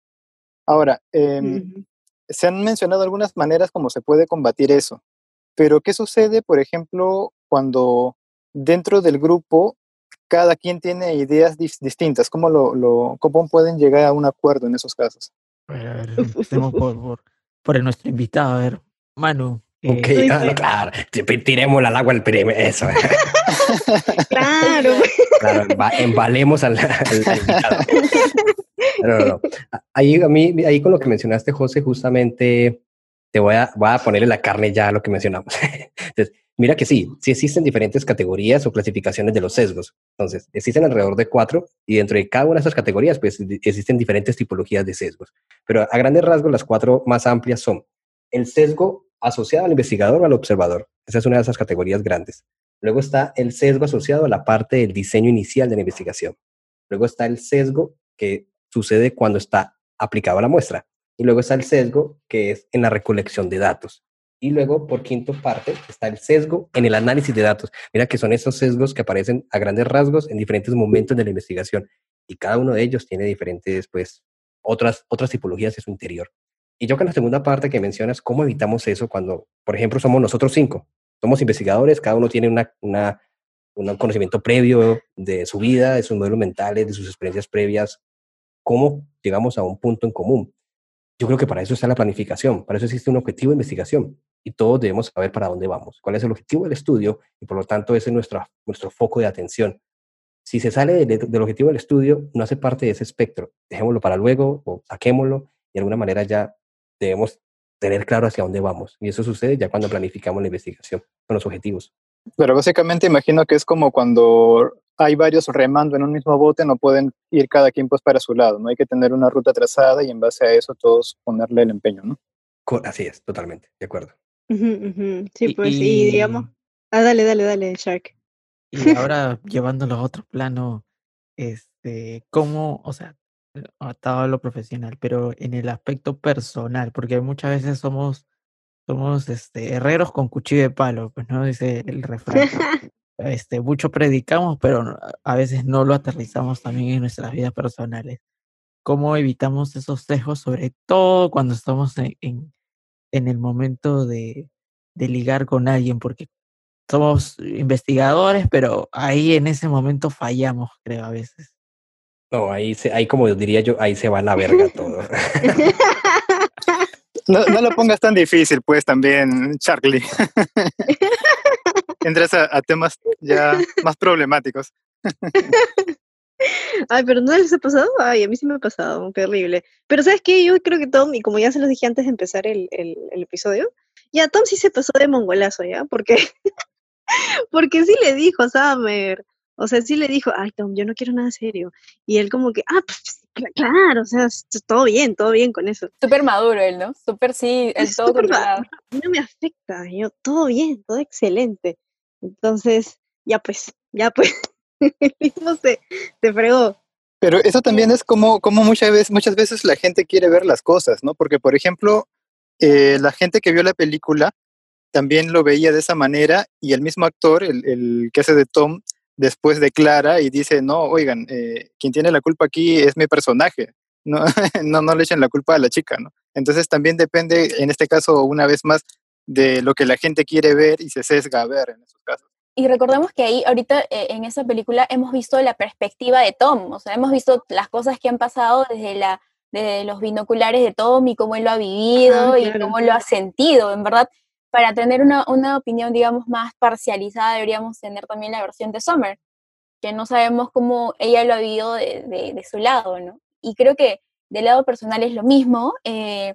Ahora, em, se han mencionado algunas maneras como se puede combatir eso, pero ¿qué sucede, por ejemplo, cuando dentro del grupo cada quien tiene ideas dis- distintas? ¿Cómo, lo, lo- ¿Cómo pueden llegar a un acuerdo en esos casos? A ver, a ver, empecemos por, por, por nuestro invitado. A ver, Manu. Ok, eh, Uy, ah, no, claro. Ti- Tirémosle al agua el premio. Eso. *laughs* Claro. Claro, emba- embalemos al, al- al invitado. No, no, no. Ahí, a mí, ahí con lo que mencionaste, José, justamente te voy a, voy a ponerle la carne ya a lo que mencionamos. *laughs* Entonces, mira que sí, sí existen diferentes categorías o clasificaciones de los sesgos. Entonces, existen alrededor de cuatro y dentro de cada una de esas categorías, pues existen diferentes tipologías de sesgos. Pero a grandes rasgos, las cuatro más amplias son el sesgo asociado al investigador o al observador. Esa es una de esas categorías grandes. Luego está el sesgo asociado a la parte del diseño inicial de la investigación. Luego está el sesgo que sucede cuando está aplicado a la muestra. Y luego está el sesgo que es en la recolección de datos. Y luego, por quinto parte, está el sesgo en el análisis de datos. Mira que son esos sesgos que aparecen a grandes rasgos en diferentes momentos de la investigación. Y cada uno de ellos tiene diferentes, pues, otras, otras tipologías de su interior. Y yo con la segunda parte que mencionas, ¿cómo evitamos eso cuando, por ejemplo, somos nosotros cinco? Somos investigadores, cada uno tiene una, una, un conocimiento previo de su vida, de sus modelos mentales, de sus experiencias previas. ¿Cómo llegamos a un punto en común? Yo creo que para eso está la planificación, para eso existe un objetivo de investigación y todos debemos saber para dónde vamos, cuál es el objetivo del estudio y por lo tanto ese es nuestro, nuestro foco de atención. Si se sale de- del objetivo del estudio, no hace parte de ese espectro. Dejémoslo para luego o saquémoslo y de alguna manera ya debemos tener claro hacia dónde vamos. Y eso sucede ya cuando planificamos la investigación con los objetivos. Pero básicamente imagino que es como cuando hay varios remando en un mismo bote, no pueden ir cada quien pues para su lado, ¿no? Hay que tener una ruta trazada y en base a eso todos ponerle el empeño, ¿no? Así es, totalmente, de acuerdo. Ujú, ujú. Sí, y, pues, y digamos. Ah, dale, dale, dale, Shark. y ahora *laughs* llevándolo a otro plano, este, ¿cómo, o sea, eh, atado a lo profesional, pero en el aspecto personal, porque muchas veces somos, somos este, herreros con cuchillo de palo, pues no dice el refrán. *laughs* Este, mucho predicamos, pero a veces no lo aterrizamos también en nuestras vidas personales. ¿Cómo evitamos esos sesgos, sobre todo cuando estamos en, en, en el momento de, de ligar con alguien? Porque somos investigadores, pero ahí en ese momento fallamos, creo, a veces. No, ahí, se, ahí como diría yo, ahí se va a la verga todo. *laughs* No, no lo pongas tan difícil, pues también, Charlie. *laughs* Entras a, a temas ya más problemáticos. *laughs* Ay, pero ¿no les ha pasado? Ay, a mí sí me ha pasado, qué horrible. Pero ¿sabes qué? Yo creo que Tom, y como ya se los dije antes de empezar el, el, el episodio, ya Tom sí se pasó de mongolazo, ¿ya? Porque, *laughs* porque sí le dijo a Summer, o sea, sí le dijo, ay, Tom, yo no quiero nada serio. Y él como que, ah, pues cl- claro, o sea, todo bien, todo bien con eso. Súper maduro él, ¿no? Súper sí, Es todo controlado. No me afecta, yo, todo bien, todo excelente. Entonces, ya pues, ya pues, *laughs* el mismo se, se fregó. Pero eso también es como, como muchas, veces, muchas veces la gente quiere ver las cosas, ¿no? Porque, por ejemplo, eh, la gente que vio la película también lo veía de esa manera y el mismo actor, el, el que hace de Tom, después declara y dice, no, oigan, eh, quien tiene la culpa aquí es mi personaje, no, *laughs* no, no le echen la culpa a la chica, ¿no? Entonces también depende, en este caso, una vez más, de lo que la gente quiere ver y se sesga a ver en esos casos. Y recordemos que ahí, ahorita eh, en esa película, hemos visto la perspectiva de Tom, o sea, hemos visto las cosas que han pasado desde, la, desde los binoculares de Tom y cómo él lo ha vivido Ah, y claro. cómo lo ha sentido. En verdad, para tener una, una opinión, digamos, más parcializada, deberíamos tener también la versión de Summer, que no sabemos cómo ella lo ha vivido de, de- de su lado, ¿no? Y creo que del lado personal es lo mismo. eh,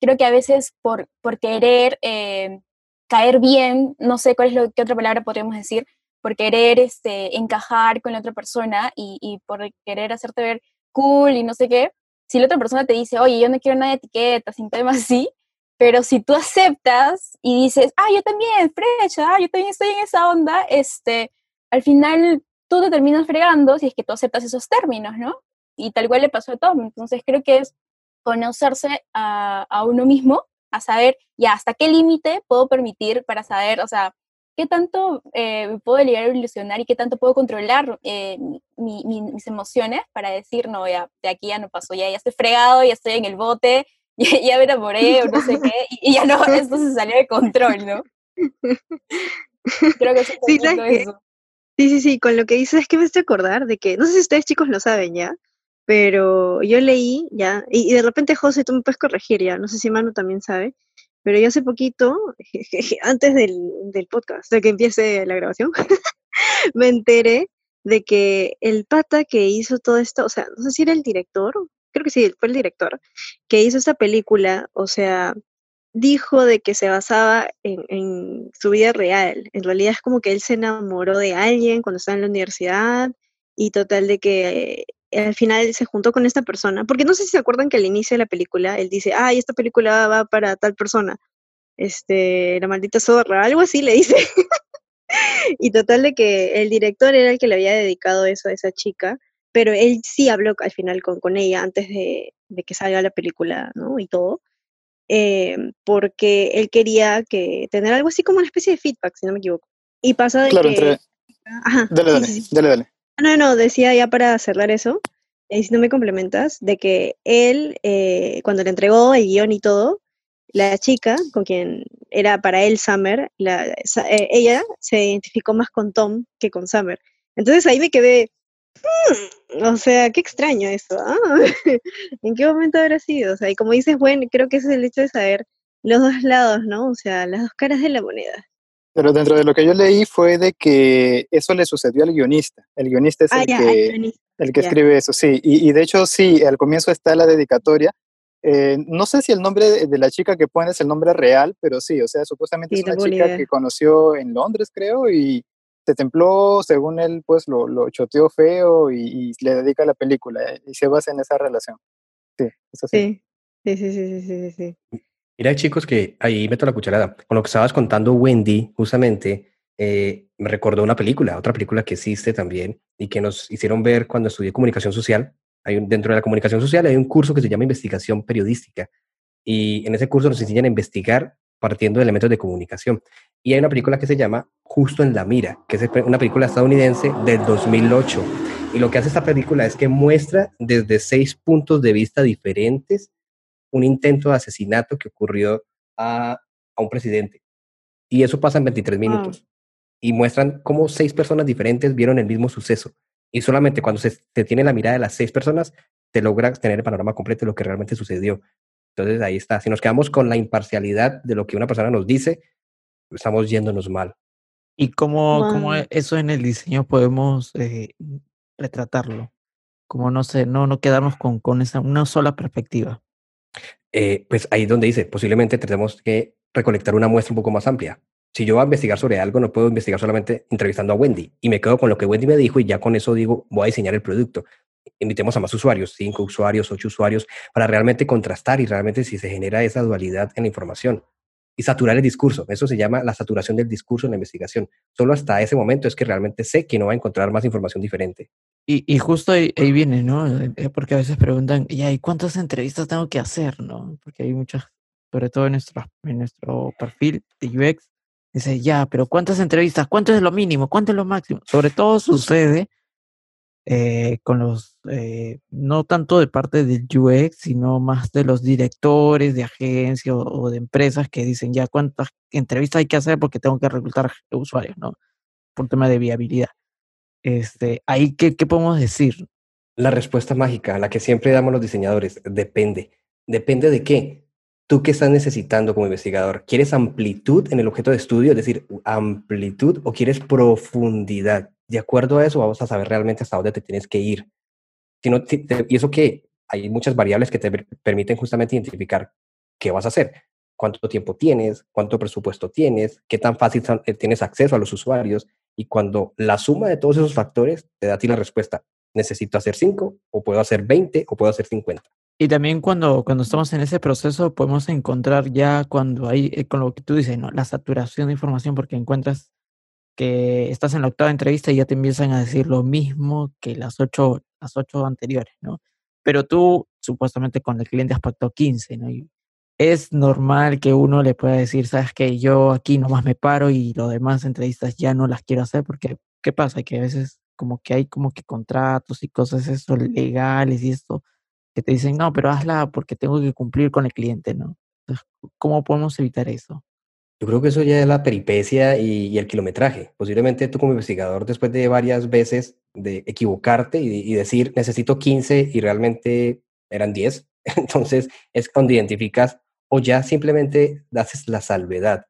creo que a veces por, por querer eh, caer bien, no sé cuál es lo que otra palabra podríamos decir, por querer este, encajar con la otra persona y, por querer hacerte ver cool y no sé qué, si la otra persona te dice, oye, yo no quiero nada de etiquetas, sin temas así, pero si tú aceptas y dices, ah, yo también, frecha, ah, yo también estoy en esa onda, este, al final tú te terminas fregando si es que tú aceptas esos términos, ¿no? Y tal cual le pasó a Tom. Entonces creo que es conocerse a, a uno mismo, a saber ya hasta qué límite puedo permitir para saber, o sea, qué tanto eh, me puedo llegar a ilusionar y qué tanto puedo controlar eh, mi- mi- mis emociones para decir, no, ya, de aquí ya no pasó, ya, ya estoy fregado, ya estoy en el bote, *laughs* ya, ya me enamoré o no sé qué, *laughs* y, y ya no, *laughs* esto se salió de control, ¿no? Creo que es un Sí, eso. Sí, sí, sí, con lo que dices es que me estoy acordar de que, no sé si ustedes chicos lo saben ya, pero yo leí ya, y, de repente José, tú me puedes corregir ya, no sé si Manu también sabe, pero yo hace poquito, *laughs* antes del, del podcast, de que empiece la grabación, *laughs* me enteré de que el pata que hizo todo esto, o sea, no sé si era el director, creo que sí, fue el director, que hizo esta película, o sea, dijo de que se basaba en, en su vida real. En realidad es como que él se enamoró de alguien cuando estaba en la universidad y total de que al final se juntó con esta persona, porque no sé si se acuerdan que al inicio de la película él dice, ay, esta película va para tal persona, este, la maldita zorra, algo así le dice. *laughs* y total de que el director era el que le había dedicado eso a esa chica, pero él sí habló al final con, con ella antes de, de que salga la película, ¿no? Y todo eh, porque él quería que tener algo así como una especie de feedback, si no me equivoco. Y pasa de Claro, que... entre. Ajá, Dale, sí, dale, sí, sí. dale, dale. No, no, decía ya para cerrar eso, y si no me complementas, de que él, eh, cuando le entregó el guion y todo, la chica con quien era para él Summer, la, eh, ella se identificó más con Tom que con Summer. Entonces ahí me quedé, "Hmm, o sea, qué extraño eso, ¿ah? *laughs* ¿En qué momento habrá sido? O sea, y como dices, bueno, creo que ese es el hecho de saber los dos lados, ¿no? O sea, las dos caras de la moneda. Pero dentro de lo que yo leí fue de que eso le sucedió al guionista. El guionista es Ah, el ya, que, guionista, el que ya. escribe eso, sí. Y, y de hecho, sí, al comienzo está la dedicatoria. Eh, no sé si el nombre de, de la chica que pone es el nombre real, pero sí, o sea, supuestamente Sí, es una chica idea. que conoció en Londres, creo, y se templó, según él, pues lo, lo choteó feo y, y le dedica la película eh, y se basa en esa relación. Sí, eso sí. Sí, sí, sí, sí, sí, sí, sí. Mira, chicos, que ahí meto la cucharada. Con lo que estabas contando, Wendy, justamente, eh, me recordó una película, otra película que existe también y que nos hicieron ver cuando estudié comunicación social. Hay un- dentro de la comunicación social hay un curso que se llama investigación periodística y en ese curso nos enseñan a investigar partiendo de elementos de comunicación. Y hay una película que se llama Justo en la Mira, que es una película estadounidense del 2008. Y lo que hace esta película es que muestra desde seis puntos de vista diferentes un intento de asesinato que ocurrió a, a un presidente. Y eso pasa en 23 Wow. minutos. Y muestran cómo seis personas diferentes vieron el mismo suceso. Y solamente cuando se, se tiene la mirada de las seis personas, te logra tener el panorama completo de lo que realmente sucedió. Entonces ahí está. Si nos quedamos con la imparcialidad de lo que una persona nos dice, estamos yéndonos mal. ¿Y cómo, cómo eso en el diseño podemos eh, retratarlo? Como no sé, no, no quedarnos con, con esa, una sola perspectiva. Eh, pues ahí es donde dice, posiblemente tenemos que recolectar una muestra un poco más amplia. Si yo voy a investigar sobre algo, no puedo investigar solamente entrevistando a Wendy y me quedo con lo que Wendy me dijo y ya con eso digo, voy a diseñar el producto. Invitemos a más usuarios, cinco usuarios, ocho usuarios, para realmente contrastar y realmente si se genera esa dualidad en la información y saturar el discurso. Eso se llama la saturación del discurso en la investigación. Solo hasta ese momento es que realmente sé que no va a encontrar más información diferente. Y, y justo ahí, ahí viene, ¿no? Eh, eh, Porque a veces preguntan, ¿y cuántas entrevistas tengo que hacer, no? Porque hay muchas, sobre todo en nuestro, en nuestro perfil de UX, dice, ya, pero ¿cuántas entrevistas? ¿Cuánto es lo mínimo? ¿Cuánto es lo máximo? Sobre todo sucede eh, con los, eh, no tanto de parte del UX, sino más de los directores de agencias o, o de empresas que dicen, ya, ¿cuántas entrevistas hay que hacer porque tengo que reclutar usuarios, ¿no? Por tema de viabilidad. Este, ahí, ¿qué, podemos decir? La respuesta mágica, la que siempre damos los diseñadores, depende. ¿Depende de qué? ¿Tú qué estás necesitando como investigador? ¿Quieres amplitud en el objeto de estudio, es decir, amplitud o quieres profundidad? De acuerdo a eso, vamos a saber realmente hasta dónde te tienes que ir. Si no, si y eso que hay muchas variables que te per- permiten justamente identificar qué vas a hacer, cuánto tiempo tienes, cuánto presupuesto tienes, qué tan fácil eh, tienes acceso a los usuarios. Y cuando la suma de todos esos factores te da a ti la respuesta, necesito hacer 5 o puedo hacer 20 o puedo hacer 50. Y también cuando, cuando estamos en ese proceso podemos encontrar ya cuando hay, eh, con lo que tú dices, ¿no? La saturación de información porque encuentras que estás en la octava entrevista y ya te empiezan a decir lo mismo que las ocho, las ocho anteriores, ¿no? Pero tú supuestamente con el cliente has pactado 15, ¿no? Es normal que uno le pueda decir, sabes que yo aquí nomás me paro y lo demás entrevistas ya no las quiero hacer porque, ¿qué pasa? Que a veces como que hay como que contratos y cosas eso legales y esto que te dicen, no, pero hazla porque tengo que cumplir con el cliente, ¿no? Entonces, ¿cómo podemos evitar eso? Yo creo que eso ya es la peripecia y, el kilometraje. Posiblemente tú como investigador, después de varias veces de equivocarte y, y decir, necesito 15 y realmente eran 10, *laughs* entonces es cuando identificas o ya simplemente haces la salvedad.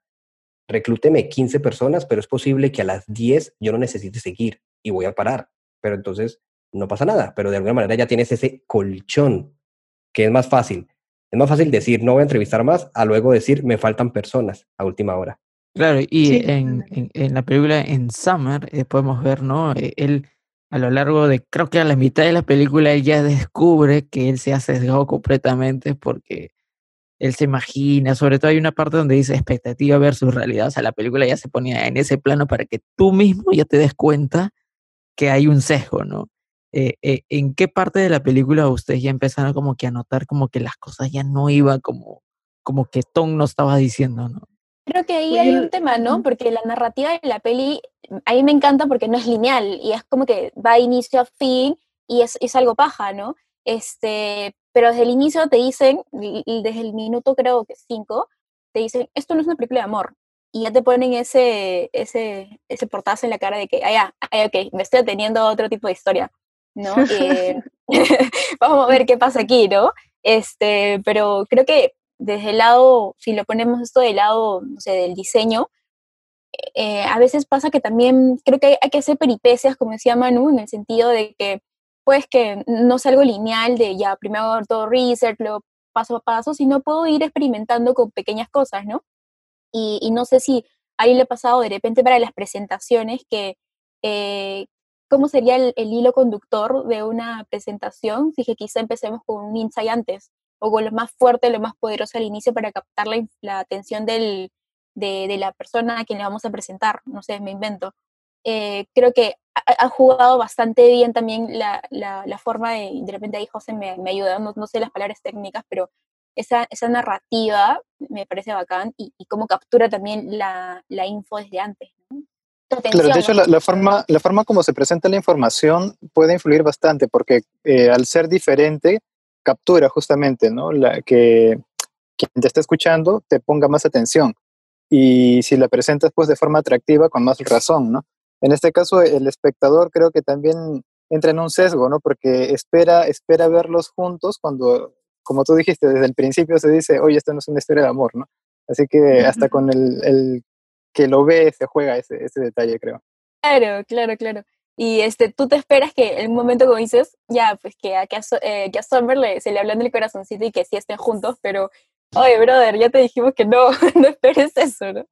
Reclúteme 15 personas, pero es posible que a las 10 yo no necesite seguir y voy a parar. Pero entonces no pasa nada, pero de alguna manera ya tienes ese colchón, que es más fácil. Es más fácil decir no voy a entrevistar más a luego decir me faltan personas a última hora. Claro, y Sí, en, en, en la película en Summer eh, podemos ver, ¿no? Eh, Él a lo largo de, creo que a la mitad de la película, él ya descubre que él se ha sesgado completamente porque él se imagina, sobre todo hay una parte donde dice expectativa versus realidad, o sea, la película ya se ponía en ese plano para que tú mismo ya te des cuenta que hay un sesgo, ¿no? Eh, eh, ¿En qué parte de la película ustedes ya empezaron como que a notar como que las cosas ya no iban como, como que Tom nos estaba diciendo, ¿no? Creo que ahí Pues hay un tema, ¿no? Porque la narrativa de la peli, a mí me encanta porque no es lineal y es como que va de inicio a fin y es, es algo paja, ¿no? Este, pero desde el inicio te dicen, desde el minuto creo que cinco, te dicen, esto no es una película de amor. Y ya te ponen ese, ese, ese portazo en la cara de que, ah, ya, ah, ok, me estoy atendiendo a otro tipo de historia, ¿no? Eh, *laughs* *laughs* vamos a ver qué pasa aquí, ¿no? Este, pero creo que desde el lado, si lo ponemos esto del lado, no sé, del diseño, eh, a veces pasa que también creo que hay, hay que hacer peripecias, como decía Manu, en el sentido de que, pues, que no es algo lineal de ya, primero todo research, luego paso a paso, sino puedo ir experimentando con pequeñas cosas, ¿no? Y, no sé si a alguien le ha pasado de repente para las presentaciones que, eh, ¿cómo sería el, hilo conductor de una presentación? Si que quizá empecemos con un insight antes, o con lo más fuerte, lo más poderoso al inicio para captar la, atención del, de, de la persona a quien le vamos a presentar, no sé, me invento. Eh, creo que ha, ha jugado bastante bien también la, la, la forma de, de repente ahí José me, me ayuda, no, no sé las palabras técnicas, pero esa, esa narrativa me parece bacán y, y cómo captura también la, la info desde antes. ¿no? Claro, de hecho, ¿no? la, la forma, la forma como se presenta la información puede influir bastante, porque eh, al ser diferente, captura justamente, ¿no? La, que quien te está escuchando te ponga más atención. Y si la presentas pues de forma atractiva, con más razón, ¿no? En este caso, el espectador creo que también entra en un sesgo, ¿no? Porque espera, espera verlos juntos cuando, como tú dijiste, desde el principio se dice, oye, esto no es una historia de amor, ¿no? Así que hasta con el, el que lo ve se juega ese, ese detalle, creo. Claro, claro, claro. Y este, tú te esperas que en un momento como dices, ya, pues que a, que a, eh, que a Summer le- se le habló en el corazoncito y que sí estén juntos, pero, oye, brother, ya te dijimos que no, *laughs* no esperes eso, ¿no?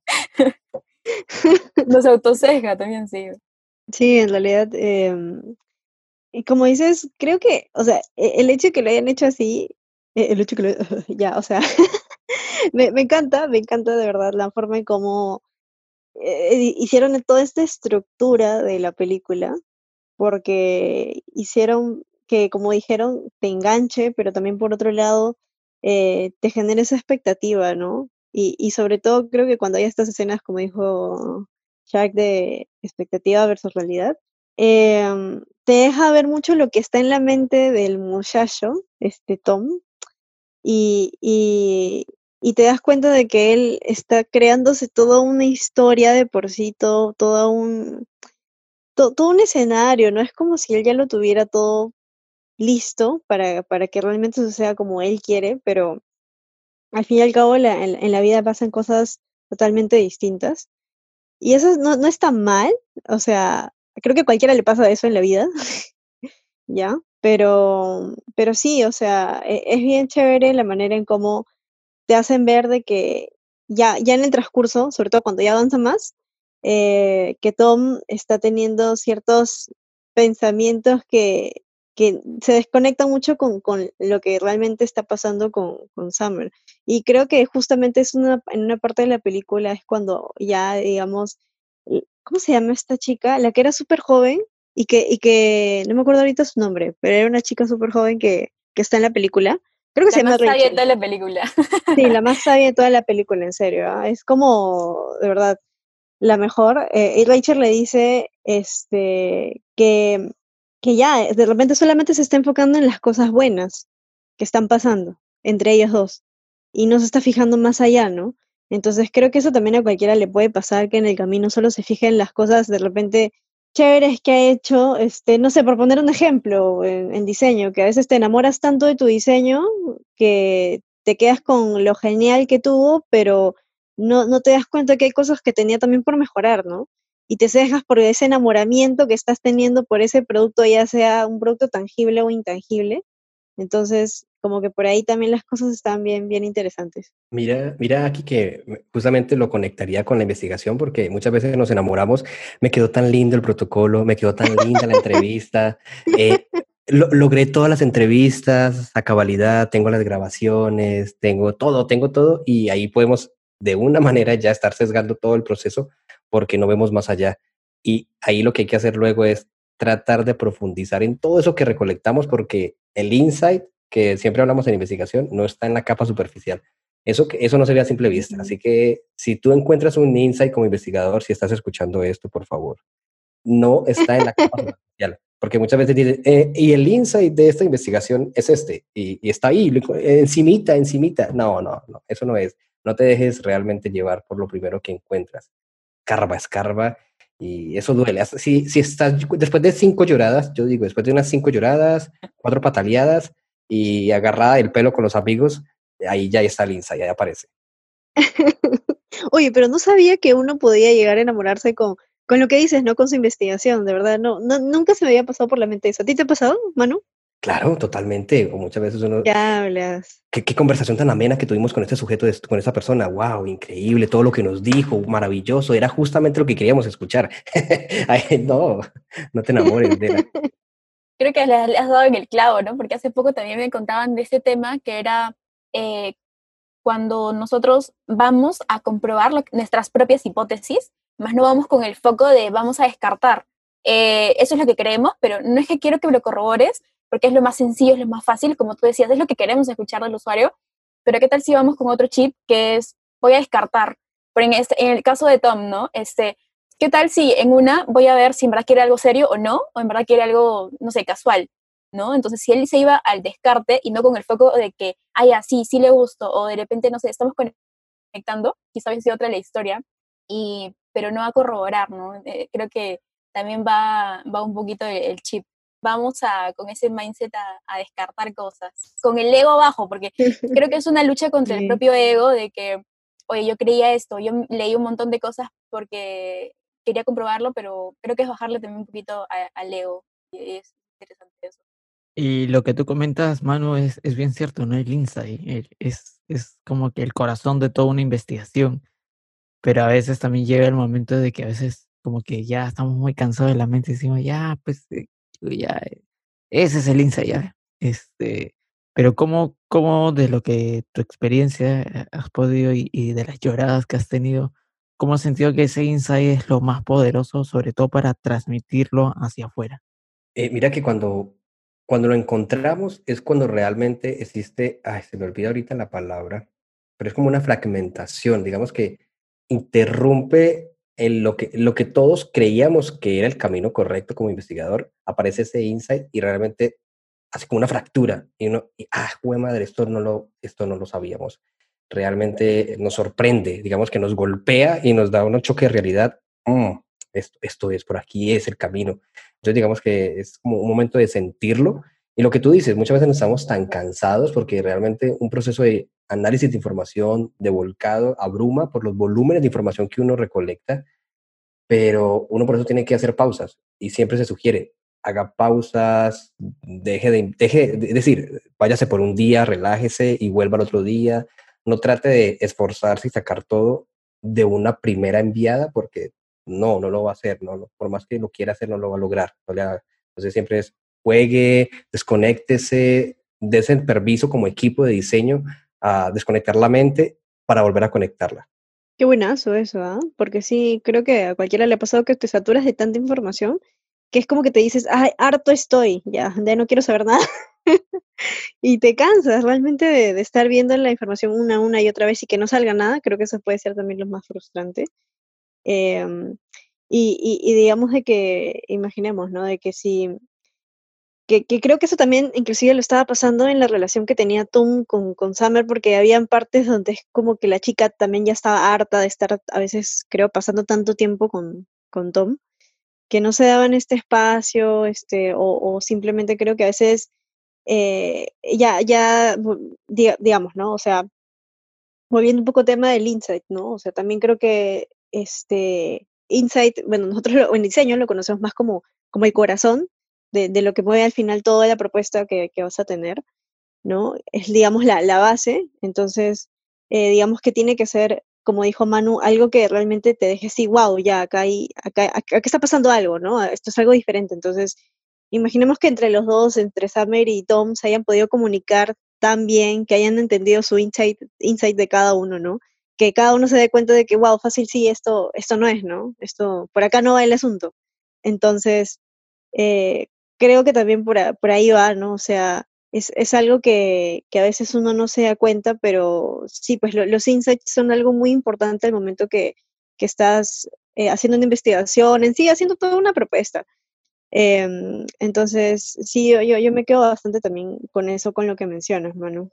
*laughs* Nos autosesga también, sí. Sí, en realidad, em, y como dices, creo que, o sea, e- el hecho de que lo hayan hecho así, e- el hecho de que lo, *laughs* ya, o sea, *laughs* me, me encanta, me encanta de verdad la forma en cómo eh, hi- hicieron toda esta estructura de la película, porque hicieron que, como dijeron, te enganche, pero también por otro lado, eh, te genera esa expectativa, ¿no? Y, y sobre todo creo que cuando hay estas escenas, como dijo Jack, de expectativa versus realidad, em, te deja ver mucho lo que está en la mente del muchacho, este Tom, y, y, te das cuenta de que él está creándose toda una historia de por sí, todo, toda un, to- todo un escenario, ¿no? Es como si él ya lo tuviera todo listo para, para que realmente suceda como él quiere, pero al fin y al cabo en la vida pasan cosas totalmente distintas. Y eso no, no está mal, o sea, creo que a cualquiera le pasa eso en la vida, *laughs* ¿ya? Pero, pero sí, o sea, e- es bien chévere la manera en cómo te hacen ver de que ya, ya en el transcurso, sobre todo cuando ya avanza más, eh, que Tom está teniendo ciertos pensamientos que, que se desconectan mucho con, con lo que realmente está pasando con, con Summer. Y creo que justamente es una, en una parte de la película es cuando ya, digamos, ¿cómo se llama esta chica? La que era súper joven y que, y que, no me acuerdo ahorita su nombre, pero era una chica súper joven que, que está en la película. Creo que se La llama más sabia de toda la película. Sí, la más *laughs* sabia de toda la película, en serio. ¿ah? Es como, de verdad, la mejor. eh, y Rachel le dice este, que, que ya, de repente solamente se está enfocando en las cosas buenas que están pasando entre ellos dos y no se está fijando más allá, ¿no? Entonces creo que eso también a cualquiera le puede pasar, que en el camino solo se fije en las cosas de repente chéveres que ha hecho, este, no sé, por poner un ejemplo en, en diseño, que a veces te enamoras tanto de tu diseño que te quedas con lo genial que tuvo, pero no, no te das cuenta que hay cosas que tenía también por mejorar, ¿no? Y te cejas por ese enamoramiento que estás teniendo por ese producto, ya sea un producto tangible o intangible. Entonces, como que por ahí también las cosas están bien, bien interesantes. Mira, mira aquí que me- justamente lo conectaría con la investigación porque muchas veces nos enamoramos. Me quedó tan lindo el protocolo, me quedó tan linda la entrevista. eh, lo- logré todas las entrevistas a cabalidad, tengo las grabaciones, tengo todo, tengo todo y ahí podemos de una manera ya estar sesgando todo el proceso porque no vemos más allá. Y ahí lo que hay que hacer luego es tratar de profundizar en todo eso que recolectamos porque el insight que siempre hablamos en investigación no está en la capa superficial. Eso, eso no se ve a simple vista. Así que si tú encuentras un insight como investigador, si estás escuchando esto, por favor, no está en la capa *laughs* superficial. Porque muchas veces dicen, "Eh, y el insight de esta investigación es este, y, y está ahí, encimita, encimita. No, no, no, eso no es. No te dejes realmente llevar por lo primero que encuentras. Escarba, escarba, y eso duele. Si, si estás, después de cinco lloradas, yo digo, después de unas cinco lloradas, cuatro pataleadas, y agarrada del pelo con los amigos, ahí ya está insight, ahí aparece. *laughs* Oye, pero no sabía que uno podía llegar a enamorarse con, con lo que dices, ¿no? Con su investigación, de verdad. No, no, nunca se me había pasado por la mente eso. ¿A ti te ha pasado, Manu? Claro, totalmente. O muchas veces uno, Ya hablas. ¿Qué, qué conversación tan amena que tuvimos con este sujeto, de- con esta persona. Wow, increíble, todo lo que nos dijo, maravilloso. Era justamente lo que queríamos escuchar. *laughs* Ay, no, no te enamores de la- *laughs* Creo que le, le has dado en el clavo, ¿no? Porque hace poco también me contaban de ese tema que era eh, cuando nosotros vamos a comprobar lo- nuestras propias hipótesis, más no vamos con el foco de vamos a descartar. Eh, eso es lo que creemos, pero no es que quiero que me lo corrobores, porque es lo más sencillo, es lo más fácil, como tú decías, es lo que queremos escuchar del usuario, pero ¿qué tal si vamos con otro chip que es voy a descartar? Pero en, este, en el caso de Tom, ¿no? Este, ¿Qué tal si en una voy a ver si en verdad quiere algo serio o no, o en verdad quiere algo, no sé, casual, ¿no? Entonces, si él se iba al descarte y no con el foco de que, ay, así, sí le gusto, o de repente, no sé, estamos conectando, quizá hubiese sido otra la historia, y, pero no a corroborar, ¿no? Eh, creo que también va, va un poquito el, el chip. Vamos a, con ese mindset a, a descartar cosas, con el ego bajo, porque *laughs* creo que es una lucha contra el Sí. propio ego de que, oye, yo creía esto, yo leí un montón de cosas porque quería comprobarlo, pero creo que es bajarle también un poquito a- al ego. Y es interesante eso. Y lo que tú comentas, Manu, es, es bien cierto, ¿no? El insight el- es, es como que el corazón de toda una investigación, pero a veces también llega el momento de que a veces como que ya estamos muy cansados de la mente y decimos, ya, pues, eh, ya, eh, ese es el insight, ya. Este, pero ¿cómo, cómo de lo que tu experiencia has podido y, y de las lloradas que has tenido, cómo has sentido que ese insight es lo más poderoso, sobre todo para transmitirlo hacia afuera? Eh, mira que cuando, cuando lo encontramos es cuando realmente existe, ay, se me olvida ahorita la palabra, pero es como una fragmentación, digamos que interrumpe en lo que, lo que todos creíamos que era el camino correcto como investigador, aparece ese insight y realmente hace como una fractura y uno, y, ah, jue madre, esto no lo, esto no lo sabíamos. Realmente nos sorprende, digamos que nos golpea y nos da un choque de realidad. Mm, esto, esto es, por aquí es el camino. Entonces, digamos que es como un momento de sentirlo. Y lo que tú dices, muchas veces nos estamos tan cansados porque realmente un proceso de análisis de información, de volcado, abruma por los volúmenes de información que uno recolecta, pero uno por eso tiene que hacer pausas y siempre se sugiere, haga pausas, deje de, deje, de- decir, váyase por un día, relájese y vuelva al otro día, no trate de esforzarse y sacar todo de una primera enviada porque no, no lo va a hacer, no, no, por más que lo quiera hacer, no lo va a lograr. no le haga. Entonces siempre es juegue, desconéctese, des el permiso como equipo de diseño a desconectar la mente para volver a conectarla. Qué buenazo eso, ¿ah? Porque sí, creo que a cualquiera le ha pasado que te saturas de tanta información que es como que te dices, ay, harto estoy, ya, ya no quiero saber nada. *laughs* Y te cansas realmente de, de estar viendo la información una, una y otra vez y que no salga nada. Creo que eso puede ser también lo más frustrante. Em, y, y, y digamos de que, imaginemos, ¿no? De que si, que, que creo que eso también inclusive lo estaba pasando en la relación que tenía Tom con, con Summer, porque habían partes donde es como que la chica también ya estaba harta de estar a veces, creo, pasando tanto tiempo con, con Tom, que no se daban este espacio, este, o, o simplemente creo que a veces eh, ya, ya, diga- digamos, ¿no? O sea, volviendo un poco tema del insight, ¿no? O sea, también creo que este insight, bueno, nosotros en diseño lo conocemos más como, como el corazón de, de lo que mueve al final toda la propuesta que, que vas a tener, ¿no? Es, digamos, la, la base. Entonces, eh, digamos que tiene que ser, como dijo Manu, algo que realmente te deje así, wow, ya, acá, hay, acá, acá, está pasando algo, ¿no? Esto es algo diferente. Entonces, imaginemos que entre los dos, entre Summer y Tom, se hayan podido comunicar tan bien, que hayan entendido su insight, insight de cada uno, ¿no? Que cada uno se dé cuenta de que, wow, fácil, sí, esto, esto no es, ¿no? Esto, por acá no va el asunto. Entonces, eh, creo que también por, por ahí va, ¿no? O sea, es, es algo que, que a veces uno no se da cuenta, pero sí, pues lo- los insights son algo muy importante al momento que, que estás eh, haciendo una investigación, en sí, haciendo toda una propuesta. Em, entonces, sí, yo, yo, yo me quedo bastante también con eso, con lo que mencionas, Manu.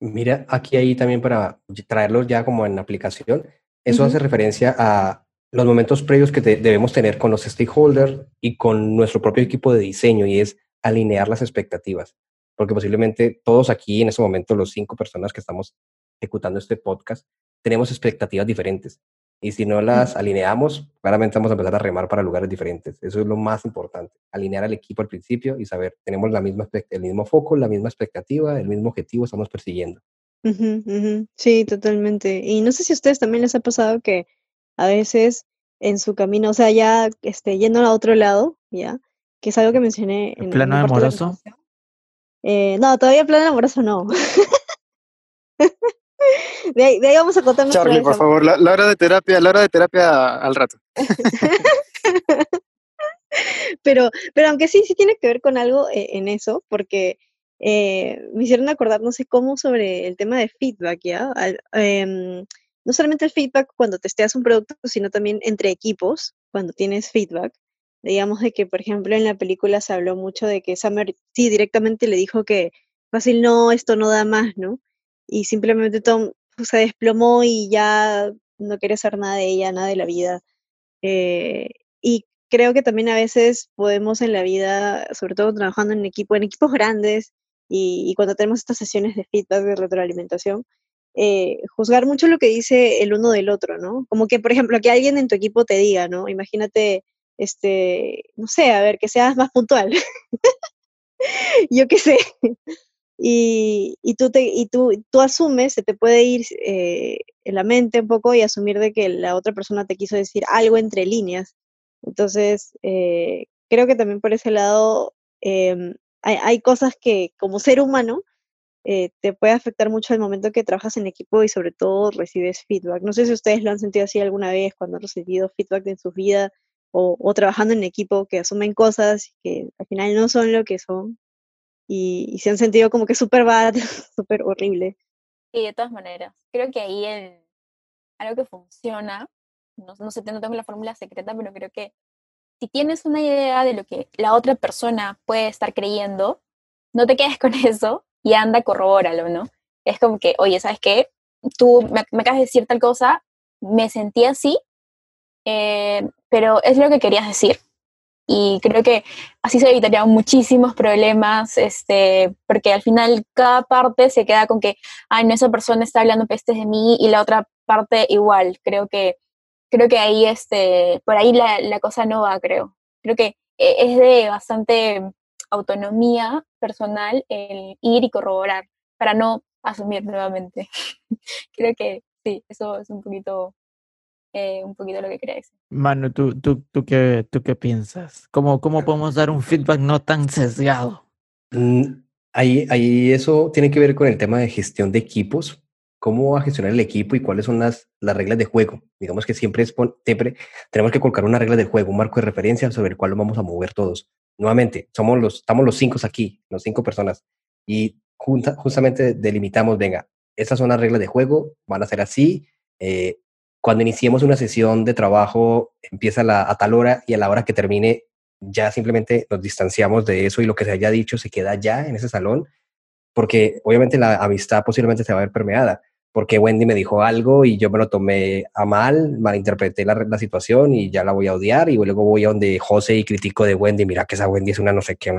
Mira, aquí ahí también para traerlos ya como en aplicación, eso hace Ujú, referencia a los momentos previos que te- debemos tener con los stakeholders y con nuestro propio equipo de diseño y es alinear las expectativas, porque posiblemente todos aquí en este momento, los cinco personas que estamos ejecutando este podcast, tenemos expectativas diferentes y si no las alineamos, claramente vamos a empezar a remar para lugares diferentes. Eso es lo más importante, alinear al equipo al principio y saber, tenemos la misma, el mismo foco, la misma expectativa, el mismo objetivo estamos persiguiendo. Sí, totalmente. Y no sé si a ustedes también les ha pasado que a veces en su camino, o sea, ya este, yendo a otro lado, ya, que es algo que mencioné ¿El en, plano amoroso? Eh, no, todavía plan amoroso no. De ahí, de ahí vamos a contar nuestra Charlie, por favor, la, la hora de terapia, la hora de terapia al rato. *laughs* Pero, pero aunque sí, sí tiene que ver con algo eh, en eso, porque eh, me hicieron acordar, no sé cómo, sobre el tema de feedback, ¿ya? Al- em, no solamente el feedback cuando testeas un producto, sino también entre equipos, cuando tienes feedback. Digamos de que, por ejemplo, en la película se habló mucho de que Summer sí directamente le dijo que fácil no, esto no da más, ¿no? Y simplemente Tom se desplomó y ya no quería hacer nada de ella, nada de la vida. Eh, y creo que también a veces podemos en la vida, sobre todo trabajando en equipo, en equipos grandes y, y cuando tenemos estas sesiones de feedback, de retroalimentación, eh, juzgar mucho lo que dice el uno del otro, ¿no? Como que, por ejemplo, que alguien en tu equipo te diga, ¿no? Imagínate, este, no sé, a ver, que seas más puntual, *laughs* yo qué sé, y, y tú, te, y tú, tú asumes, se te puede ir eh, en la mente un poco y asumir de que la otra persona te quiso decir algo entre líneas. Entonces, eh, creo que también por ese lado em, hay, hay cosas que como ser humano eh, te puede afectar mucho al momento que trabajas en equipo y sobre todo recibes feedback. No sé si ustedes lo han sentido así alguna vez cuando han recibido feedback en su vida o, o trabajando en equipo que asumen cosas que al final no son lo que son y, y se han sentido como que súper bad, *laughs* súper horrible. Y de todas maneras, creo que ahí el, algo que funciona, no, no sé, no tengo la fórmula secreta, pero creo que si tienes una idea de lo que la otra persona puede estar creyendo, no te quedes *laughs* con eso y anda, corrobóralo, ¿no? Es como que, oye, ¿sabes qué? Tú me, me acabas de decir tal cosa, me sentí así, eh, pero es lo que querías decir. Y creo que así se evitarían muchísimos problemas, este, porque al final cada parte se queda con que, ay, no, esa persona está hablando pestes de mí y la otra parte igual. Creo que, creo que ahí, este, por ahí la, la cosa no va, creo. Creo que eh, es de bastante autonomía personal el ir y corroborar para no asumir nuevamente. *laughs* creo que sí, eso es un poquito, eh, un poquito lo que quería decir. Manu, ¿tú, tú, tú, qué, ¿tú qué piensas? ¿Cómo, ¿Cómo podemos dar un feedback no tan sesgado? Mm, Ahí, ahí eso tiene que ver con el tema de gestión de equipos, cómo va a gestionar el equipo y cuáles son las, las reglas de juego. Digamos que siempre, es siempre tenemos que colocar una regla del juego, un marco de referencia sobre el cual nos vamos a mover todos. Nuevamente, somos los, estamos los cinco aquí, los cinco personas, y junta- justamente delimitamos, venga, estas son las reglas de juego, van a ser así. eh, cuando iniciemos una sesión de trabajo, empieza la, a tal hora y a la hora que termine, ya simplemente nos distanciamos de eso y lo que se haya dicho se queda ya en ese salón, porque obviamente la amistad posiblemente se va a ver permeada, porque Wendy me dijo algo y yo me lo tomé a mal, malinterpreté la, la situación y ya la voy a odiar y luego voy a donde José y critico de Wendy, mira que esa Wendy es una no sé qué.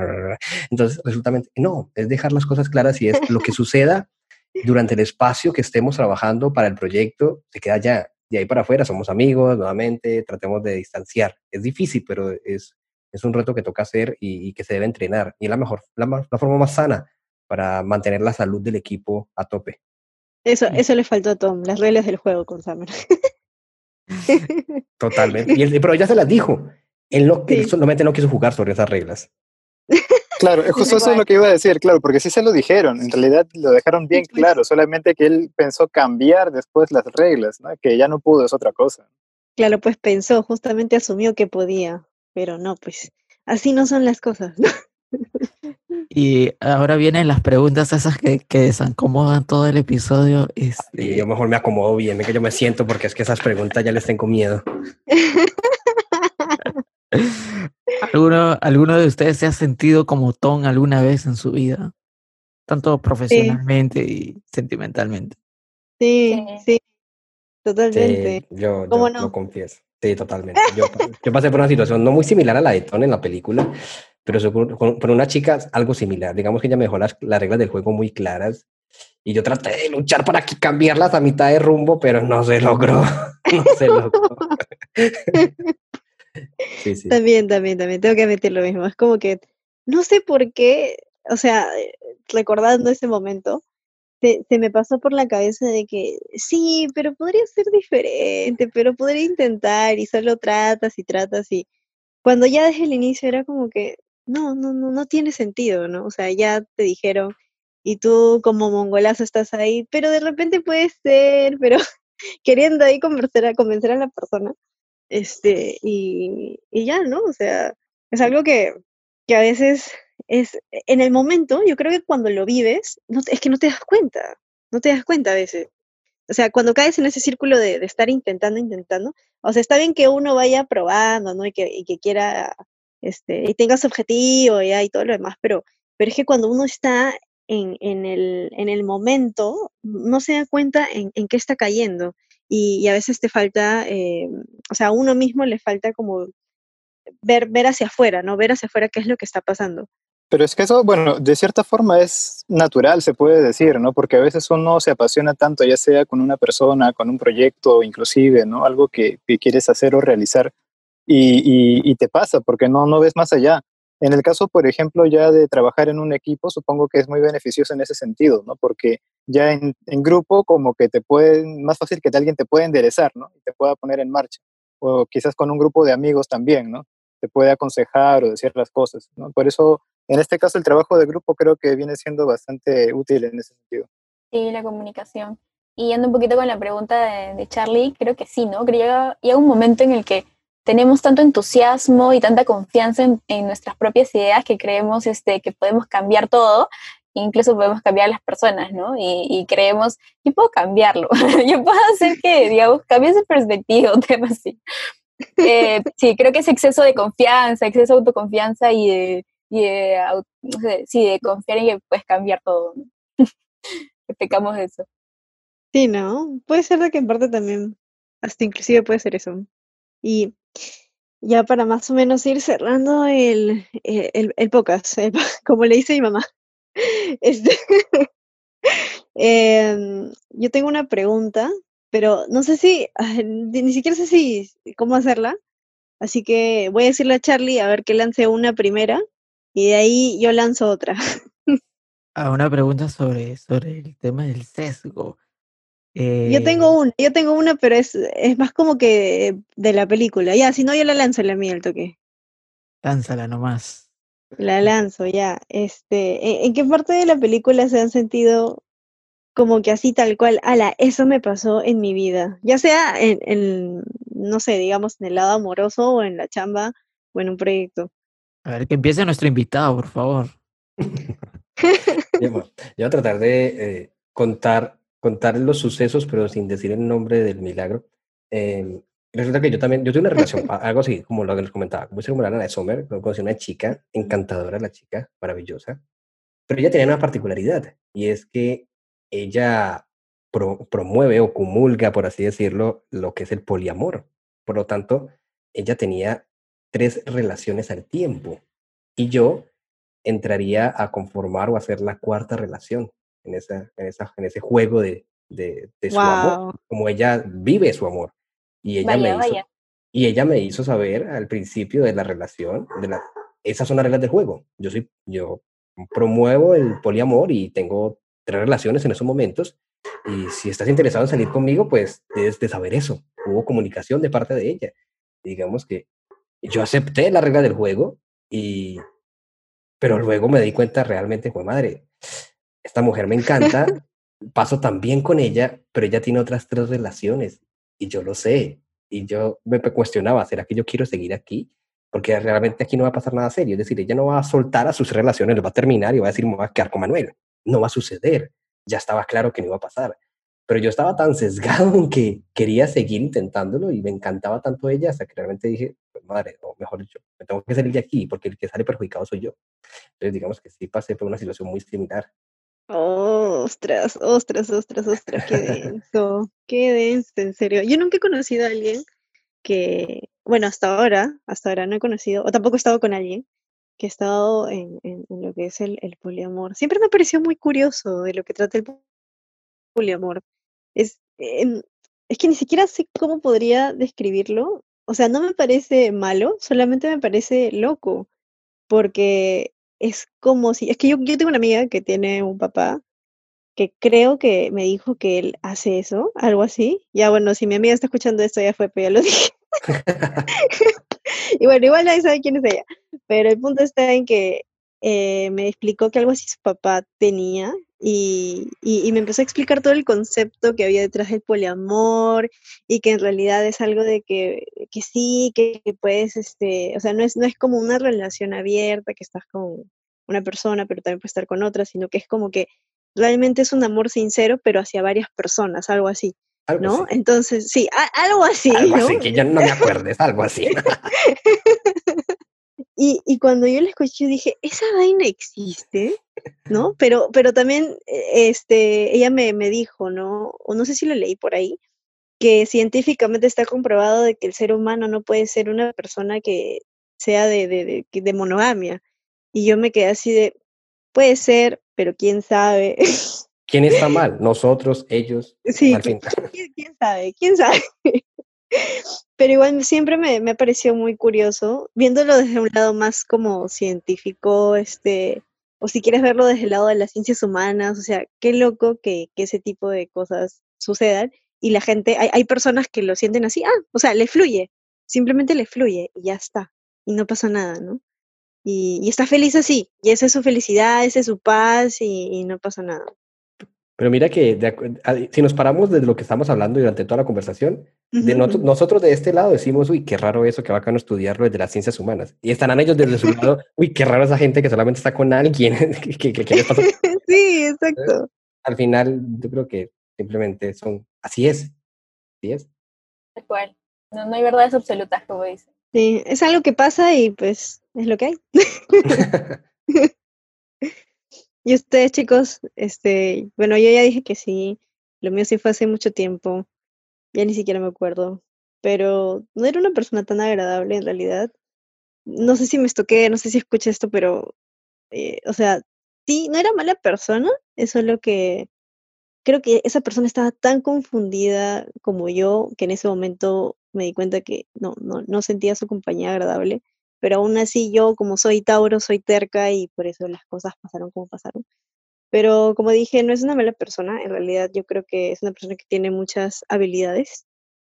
Entonces, resulta, no, es dejar las cosas claras y es lo que *laughs* suceda durante el espacio que estemos trabajando para el proyecto, se queda ya. De ahí para afuera somos amigos, nuevamente, tratemos de distanciar. Es difícil, pero es, es un reto que toca hacer y, y que se debe entrenar. Y es la mejor, la, la forma más sana para mantener la salud del equipo a tope. Eso, eso le faltó a Tom, las reglas del juego con Summer. *laughs* Totalmente. *laughs* Y él- pero ya se las dijo. Él, no, él Sí. solamente no quiso jugar sobre esas reglas. Claro, es justo eso es lo que iba a decir, claro, porque sí se lo dijeron, en realidad lo dejaron bien claro, solamente que él pensó cambiar después las reglas, ¿no? que ya no pudo, es otra cosa. Claro, pues pensó, justamente asumió que podía, pero no, pues así no son las cosas. ¿No? Y ahora vienen las preguntas esas que, que desacomodan todo el episodio. Y Este, yo mejor me acomodo bien, que yo me siento porque es que esas preguntas ya les tengo miedo. *laughs* ¿alguno, ¿Alguno de ustedes se ha sentido como Tom alguna vez en su vida? Tanto profesionalmente y sentimentalmente. Sí, Sí. sí, totalmente. Sí, yo, yo ¿Cómo lo no? confieso. Sí, totalmente. Yo, yo pasé por una situación no muy similar a la de Tony en la película, pero sí con, con- con una chica algo similar. Digamos que ella me dejó las, las reglas del juego muy claras y yo traté de luchar para que cambiarlas a mitad de rumbo, pero no se logró. *laughs* No se logró. *laughs* Sí, sí. También, también, también, tengo que admitir lo mismo. Es como que no sé por qué, o sea, recordando ese momento, se, se me pasó por la cabeza de que sí, pero podría ser diferente, pero podría intentar y solo tratas y tratas y cuando ya desde el inicio era como que no, no, no, no tiene sentido, ¿no? O sea, ya te dijeron y tú como mongolazo estás ahí, pero de repente puede ser, pero *laughs* queriendo ahí convencer a, convencer a la persona. Este, y, y ya, ¿no? O sea, es algo que, que a veces es, en el momento, yo creo que cuando lo vives, no, es que no te das cuenta, no te das cuenta a veces. O sea, cuando caes en ese círculo de, de estar intentando, intentando, o sea, está bien que uno vaya probando, ¿no? Y que, y que quiera, este, y tenga su objetivo ya, y todo lo demás, pero, pero es que cuando uno está en, en el, en el momento, no se da cuenta en, en qué está cayendo. Y, y a veces te falta, eh, o sea, a uno mismo le falta como ver, ver hacia afuera, ¿no? Ver hacia afuera qué es lo que está pasando. Pero es que eso, bueno, de cierta forma es natural, se puede decir, ¿no? Porque a veces uno se apasiona tanto, ya sea con una persona, con un proyecto, inclusive, ¿no? Algo que, que quieres hacer o realizar y, te pasa porque no, no ves más allá. En el caso, por ejemplo, ya de trabajar en un equipo, supongo que es muy beneficioso en ese sentido, ¿no? Porque ya en, grupo como que te pueden, más fácil que alguien te pueda enderezar, ¿no? Y te pueda poner en marcha. O quizás con un grupo de amigos también, ¿no? Te puede aconsejar o decir las cosas, ¿no? Por eso, en este caso, el trabajo de grupo creo que viene siendo bastante útil en ese sentido. Sí, la comunicación. Y yendo un poquito con la pregunta de, de Charlie, creo que sí, ¿no? Creo que llega, llega un momento en el que tenemos tanto entusiasmo y tanta confianza en, en nuestras propias ideas que creemos este, que podemos cambiar todo, incluso podemos cambiar a las personas, ¿no? Y, y creemos, yo puedo cambiarlo, *laughs* yo puedo hacer que, *laughs* digamos, cambie su perspectiva, un tema así. Eh, sí, creo que es exceso de confianza, exceso de autoconfianza y de, y de, au- no sé, sí, de confiar en que puedes cambiar todo, ¿no? *laughs* pecamos de eso. Sí, ¿no? Puede ser de que en parte también, hasta inclusive puede ser eso. Y ya para más o menos ir cerrando el, el, el- el podcast, po- *laughs* como le dice mi mamá. *laughs* Este, *laughs* em, yo tengo una pregunta, pero no sé si, ni ni siquiera sé si cómo hacerla. Así que voy a decirle a Charlie a ver que lance una primera y de ahí yo lanzo otra. Ah, una pregunta sobre, sobre el tema del sesgo. Yo tengo Eh, una, yo tengo una, pero es, es más como que de la película. Ya, si no, yo la lanzo la mía al toque. lánzala nomás. La lanzo, ya. Este, ¿en, en qué parte de la película se han sentido como que así tal cual, ala, eso me pasó en mi vida, ya sea en, en, no sé, digamos, en el lado amoroso o en la chamba o en un proyecto. A ver, que empiece nuestro invitado, por favor. *laughs* Yo, bueno, yo voy a tratar de eh, contar, contar los sucesos, pero sin decir el nombre del milagro. Eh, resulta que yo también, yo tuve una relación, *laughs* algo así, como lo que les comentaba, como como la de Sommer, conocí una chica, encantadora la chica, maravillosa, pero ella tenía una particularidad, y es que ella pro- promueve o comulga, por así decirlo, lo que es el poliamor. Por lo tanto, ella tenía tres relaciones al tiempo, y yo entraría a conformar o a hacer la cuarta relación en, esa, en, esa, en ese juego de, de, de su amor, Wow. como ella vive su amor. Y ella, Vaya, me hizo, y ella me hizo saber al principio de la relación, de la, esas son las reglas del juego. Yo, soy, yo promuevo el poliamor y tengo tres relaciones en esos momentos. Y si estás interesado en salir conmigo, pues debes de saber eso. Hubo comunicación de parte de ella. Digamos que yo acepté la regla del juego y pero luego me di cuenta realmente, fue madre, esta mujer me encanta, paso tan bien con ella, pero ella tiene otras tres relaciones y yo lo sé. Y yo me cuestionaba, ¿será que yo quiero seguir aquí? Porque realmente aquí no va a pasar nada serio. Es decir, ella no va a soltar a sus relaciones, lo va a terminar y va a decir, me voy a quedar con Manuel. No va a suceder. Ya estaba claro que no iba a pasar. Pero yo estaba tan sesgado en que quería seguir intentándolo y me encantaba tanto ella hasta que realmente dije, pues madre, o mejor dicho, me tengo que salir de aquí porque el que sale perjudicado soy yo. Entonces, digamos que sí pasé por una situación muy similar. Ostras, ostras, ostras, ostras, qué denso, qué denso, en serio. Yo nunca he conocido a alguien que, bueno, hasta ahora, hasta ahora no he conocido, o tampoco he estado con alguien que ha estado en, lo que es el, el poliamor. Siempre me pareció muy curioso de lo que trata el poliamor. Es, es que ni siquiera sé cómo podría describirlo. O sea, no me parece malo, solamente me parece loco, porque es como si, es que yo, yo tengo una amiga que tiene un papá que creo que me dijo que él hace eso, algo así. Ya bueno, si mi amiga está escuchando esto ya fue, pero ya lo dije. *laughs* *laughs* Y bueno, igual nadie sabe quién es ella. Pero el punto está en que eh, me explicó que algo así su papá tenía y, y- y me empezó a explicar todo el concepto que había detrás del poliamor y que en realidad es algo de que, que sí, que, que puedes, este, o sea, no es, no es como una relación abierta que estás con una persona, pero también puedes estar con otra, sino que es como que realmente es un amor sincero, pero hacia varias personas, algo así, Algo ¿no? así. Entonces, sí, algo así, Algo ¿no? así, que yo no me acuerdo, es algo así. *laughs* Y, y cuando yo la escuché, dije, esa vaina existe, ¿no? *laughs* Pero, pero también, eh, este, ella me, me dijo, ¿no? O no sé si lo leí por ahí, que científicamente está comprobado de que el ser humano no puede ser una persona que sea de, de, de, de monogamia. Y yo me quedé así de, puede ser, pero quién sabe. *laughs* ¿Quién está mal? Nosotros, ellos, Sí, fin. *laughs* ¿quién, quién sabe? ¿Quién sabe? *laughs* Pero igual siempre me, me ha parecido muy curioso, viéndolo desde un lado más como científico, este, o si quieres verlo desde el lado de las ciencias humanas, o sea, qué loco que, que ese tipo de cosas sucedan y la gente, hay, hay personas que lo sienten así, ah, o sea, le fluye, simplemente le fluye y ya está, y no pasa nada, ¿no? Y, y está feliz así, y esa es su felicidad, esa es su paz y, y no pasa nada. Pero mira que de si nos paramos desde lo que estamos hablando durante toda la conversación, de noto- ujú. nosotros de este lado decimos, uy, qué raro eso, qué bacano estudiarlo desde las ciencias humanas. Y estarán ellos desde su lado, *laughs* uy, qué raro esa gente que solamente está con alguien, *laughs* que, que, que- que les pasa". Sí, exacto. Al final, yo creo que simplemente son, así es, así es. Tal cual. No, no hay verdades absolutas, como dicen. Sí, es algo que pasa y pues es lo que hay. *laughs* *laughs* Y ustedes, chicos, este, bueno, yo ya dije que sí, lo mío sí fue hace mucho tiempo, ya ni siquiera me acuerdo, pero no era una persona tan agradable en realidad. No sé si me estoqué, no sé si escuché esto, pero, eh, o sea, sí, no era mala persona, es solo que creo que esa persona estaba tan confundida como yo que en ese momento me di cuenta que no, no, no sentía su compañía agradable, pero aún así yo como soy Tauro, soy terca y por eso las cosas pasaron como pasaron. Pero como dije, no es una mala persona, en realidad yo creo que es una persona que tiene muchas habilidades,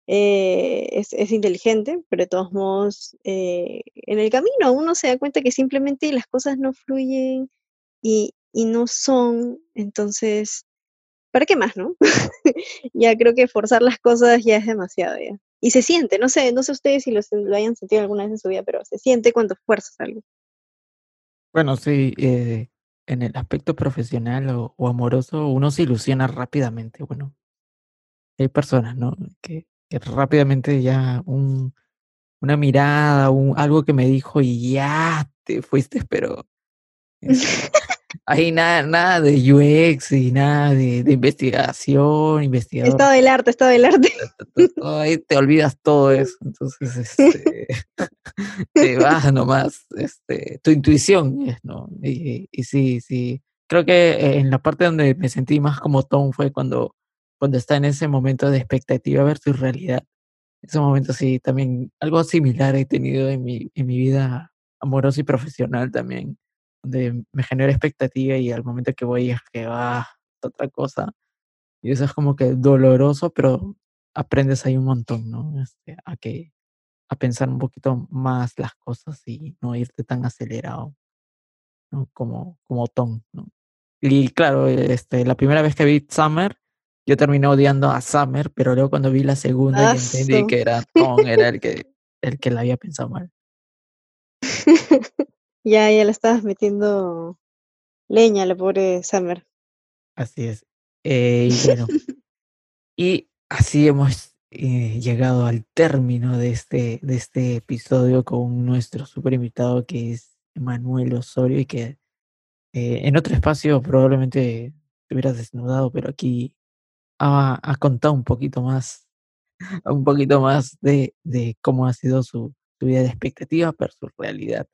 eh, es, es inteligente, pero de todos modos eh, en el camino uno se da cuenta que simplemente las cosas no fluyen y, y no son, entonces ¿para qué más, no? *laughs* ya creo que forzar las cosas ya es demasiado ya. Y se siente, no sé, no sé ustedes si lo, lo hayan sentido alguna vez en su vida, pero se siente cuando fuerzas algo. Bueno, sí, eh, en el aspecto profesional o, o amoroso, uno se ilusiona rápidamente. Bueno, hay personas, ¿no? Que, que rápidamente ya un, una mirada, un, algo que me dijo y ya te fuiste, pero *laughs* este, ahí nada, nada de UX y nada de, de investigación, investigador. Estado del arte, estado del arte. ahí te olvidas todo eso. Entonces, este, *laughs* te vas nomás, este, tu intuición es, ¿no? Y, y sí, sí. Creo que eh, en la parte donde me sentí más como Tom fue cuando, cuando está en ese momento de expectativa versus realidad. Ese momento sí, también algo similar he tenido en mi, en mi vida amorosa y profesional también, donde me genera expectativa y al momento que voy es que va otra cosa. Y eso es como que doloroso, pero aprendes ahí un montón, ¿no? Este, a que a pensar un poquito más las cosas y no irte tan acelerado, ¿no? Como, como Tom, ¿no? Y claro, este, la primera vez que vi Summer, yo terminé odiando a Summer, pero luego cuando vi la segunda ya entendí que era Tom, era el que, el que la había pensado mal. *laughs* *laughs* ya, ya le estabas metiendo leña a la pobre Summer. Así es. Eh, y bueno, *laughs* y así hemos eh, llegado al término de este, de este episodio con nuestro super invitado que es Manuel Osorio y que eh, en otro espacio probablemente te hubieras desnudado, pero aquí ha, ha contado un poquito más, *laughs* un poquito más de, de cómo ha sido su, su vida de expectativa versus realidad.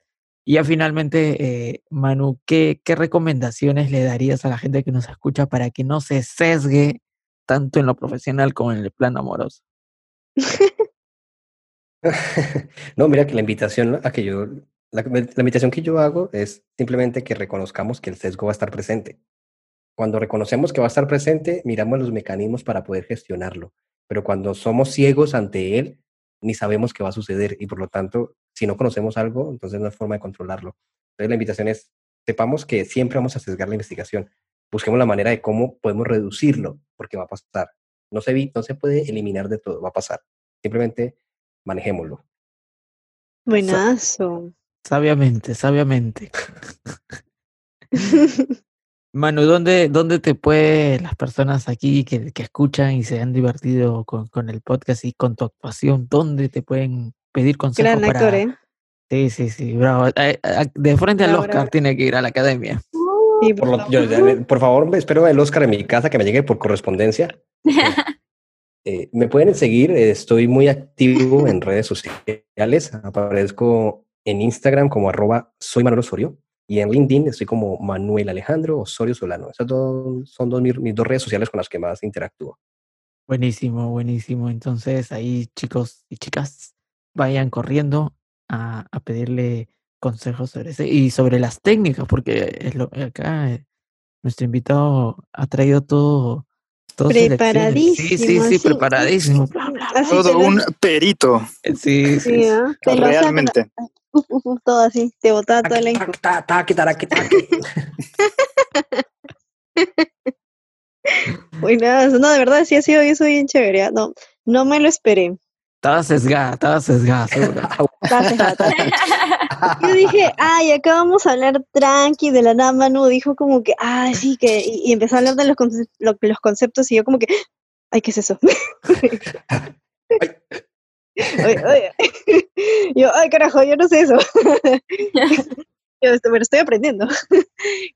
Y ya finalmente, eh, Manu, ¿qué, ¿qué recomendaciones le darías a la gente que nos escucha para que no se sesgue tanto en lo profesional como en el plano amoroso? *laughs* no, mira que la invitación a que yo, la, la invitación que yo hago es simplemente que reconozcamos que el sesgo va a estar presente. Cuando reconocemos que va a estar presente, miramos los mecanismos para poder gestionarlo. Pero cuando somos ciegos ante él, ni sabemos qué va a suceder y por lo tanto, si no conocemos algo, entonces no hay forma de controlarlo. Entonces la invitación es, sepamos que siempre vamos a sesgar la investigación. Busquemos la manera de cómo podemos reducirlo, porque va a pasar. No se, vi- no se puede eliminar de todo, va a pasar. Simplemente manejémoslo. Buenazo. Sabiamente, sabiamente. *laughs* Manu, ¿dónde, dónde te pueden las personas aquí que, que escuchan y se han divertido con, con el podcast y con tu actuación, dónde te pueden pedir consejos Gran actor. ¿eh? Sí, sí, sí, bravo. Eh, eh, De frente al Oscar bravo. tiene que ir a la academia. Sí, Por, por lo- yo- favor. por favor, espero el Oscar en mi casa que me llegue por correspondencia. *laughs* Eh, me pueden seguir, eh, estoy muy activo en redes sociales. Aparezco en Instagram como arroba soy Manuel Osorio y en LinkedIn estoy como Manuel Alejandro Osorio Solano. Esas dos, son dos, mis, mis dos redes sociales con las que más interactúo. Buenísimo, buenísimo. Entonces ahí chicos y chicas vayan corriendo a, a pedirle consejos sobre ese y sobre las técnicas, porque es lo, acá eh, nuestro invitado ha traído todo, todo selecciones. Sí, sí, Preparadísimo, sí, así, preparadísimo. bla, bla, Así Todo lo- un perito, Eh, Sí, sí, Sí, saca, realmente. *laughs* todo así, te botaba toda la taqui. Buenazo. *laughs* No, de verdad, sí ha sido eso bien chévere. ¿ah? No, no me lo esperé. *laughs* Estaba sesgada, estaba sesgada. Yo dije, ay, acá vamos a hablar tranqui de la nada, Manu dijo como que, ah, sí, que, y, empezó a hablar de los, conce- lo- los conceptos y yo como que, ay, ¿qué es eso? *laughs* Oye, oye. *laughs* Yo, ay, carajo, yo no sé eso. Bueno, estoy aprendiendo,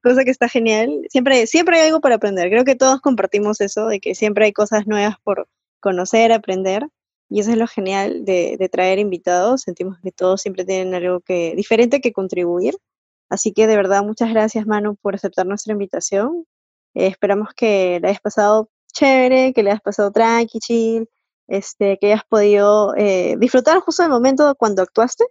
cosa que está genial. Siempre, siempre hay algo para aprender. Creo que todos compartimos eso, de que siempre hay cosas nuevas por conocer, aprender. Y eso es lo genial de, de traer invitados. Sentimos que todos siempre tienen algo que, diferente que contribuir. Así que de verdad, muchas gracias, Manu, por aceptar nuestra invitación. Eh, esperamos que la hayas pasado chévere, que le hayas pasado tranqui, chill, este, que hayas podido eh, disfrutar justo del momento cuando actuaste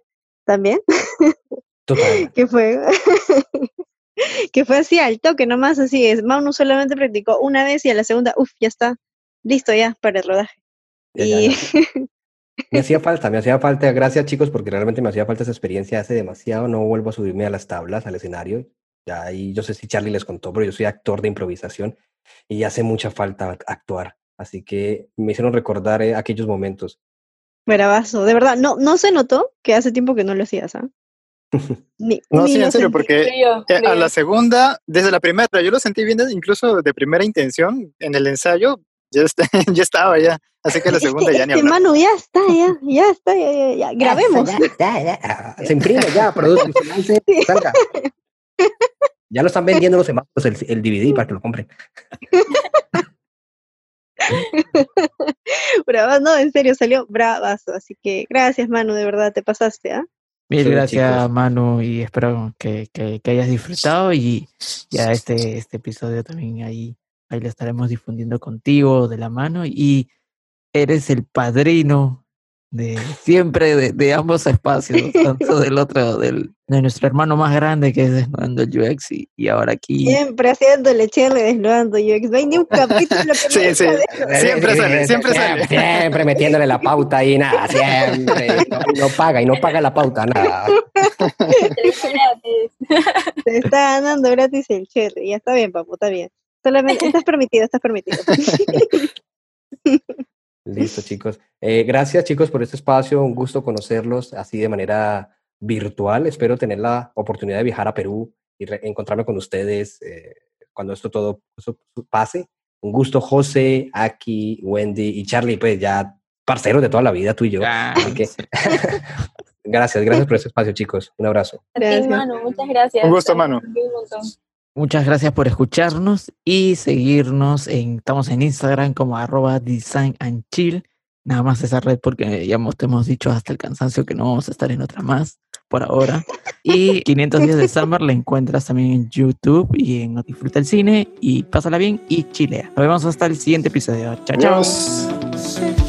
también, *laughs* Total. que fue, *laughs* que fue así al toque, nomás así es. Manu solamente practicó una vez y a la segunda, uff, ya está, listo ya para el rodaje. Y. *laughs* Me hacía falta, me hacía falta. Gracias, chicos, porque realmente me hacía falta esa experiencia hace demasiado. No vuelvo a subirme a las tablas, al escenario. Ya ahí yo sé si Charlie les contó, pero yo soy actor de improvisación y hace mucha falta actuar. Así que me hicieron recordar eh, aquellos momentos. Bravazo, de verdad, no, no se notó que hace tiempo que no lo hacías, ¿ah? *laughs* Ni, No, ni sí, en serio, porque eh, a la segunda, desde la primera, yo lo sentí bien, incluso de primera intención, en el ensayo, ya, está- *laughs* ya estaba ya. Así que la Es que segunda ya ni este hablar. Manu ya está, ya, ya está, ya, ya, ya. Grabemos. Ya, ya, ya. Se imprime ya, producto, se lance, salga. *laughs* Ya lo están vendiendo los semáforos el, el DVD para que lo compren. *laughs* Brava, no, en serio, salió bravazo. Así que gracias, Manu, de verdad, te pasaste, ¿ah? Mil Sí, gracias, chicos. Manu, y espero que, que- que hayas disfrutado y ya este, este episodio también ahí, ahí lo estaremos difundiendo contigo de la mano y eres el padrino de siempre de, de ambos espacios, tanto *laughs* del otro, del, de nuestro hermano más grande que es Desnudando el UX y, y ahora aquí. Siempre haciéndole cherle, desnudando UX. No hay ni un capítulo que Sí, *laughs* no sí. Siempre sale, siempre sale. Siempre metiéndole la pauta ahí, nada, siempre. Y no, y no paga, y no paga la pauta, nada. *laughs* Te está dando gratis el cherry. Ya está bien, papu, está bien. Solamente, estás permitido, estás permitido. Listo, chicos. Eh, gracias, chicos, por este espacio. Un gusto conocerlos así de manera virtual. Espero tener la oportunidad de viajar a Perú y encontrarme con ustedes eh, cuando esto todo eso pase. Un gusto, José, Aki, Wendy y Charlie, pues ya parceros de toda la vida, tú y yo. Así que *laughs* gracias, gracias por este espacio, chicos. Un abrazo. Gracias. Manu, muchas gracias. Un gusto, Manu. aprendí un montón. Muchas gracias por escucharnos y seguirnos. En, estamos en Instagram como arroba design and chill. Nada más esa red porque ya hemos, te hemos dicho hasta el cansancio que no vamos a estar en otra más por ahora. Y *laughs* 500 días de Summer la encuentras también en YouTube y en Disfruta el Cine y pásala bien y chilea. Nos vemos hasta el siguiente episodio. Chao, chao.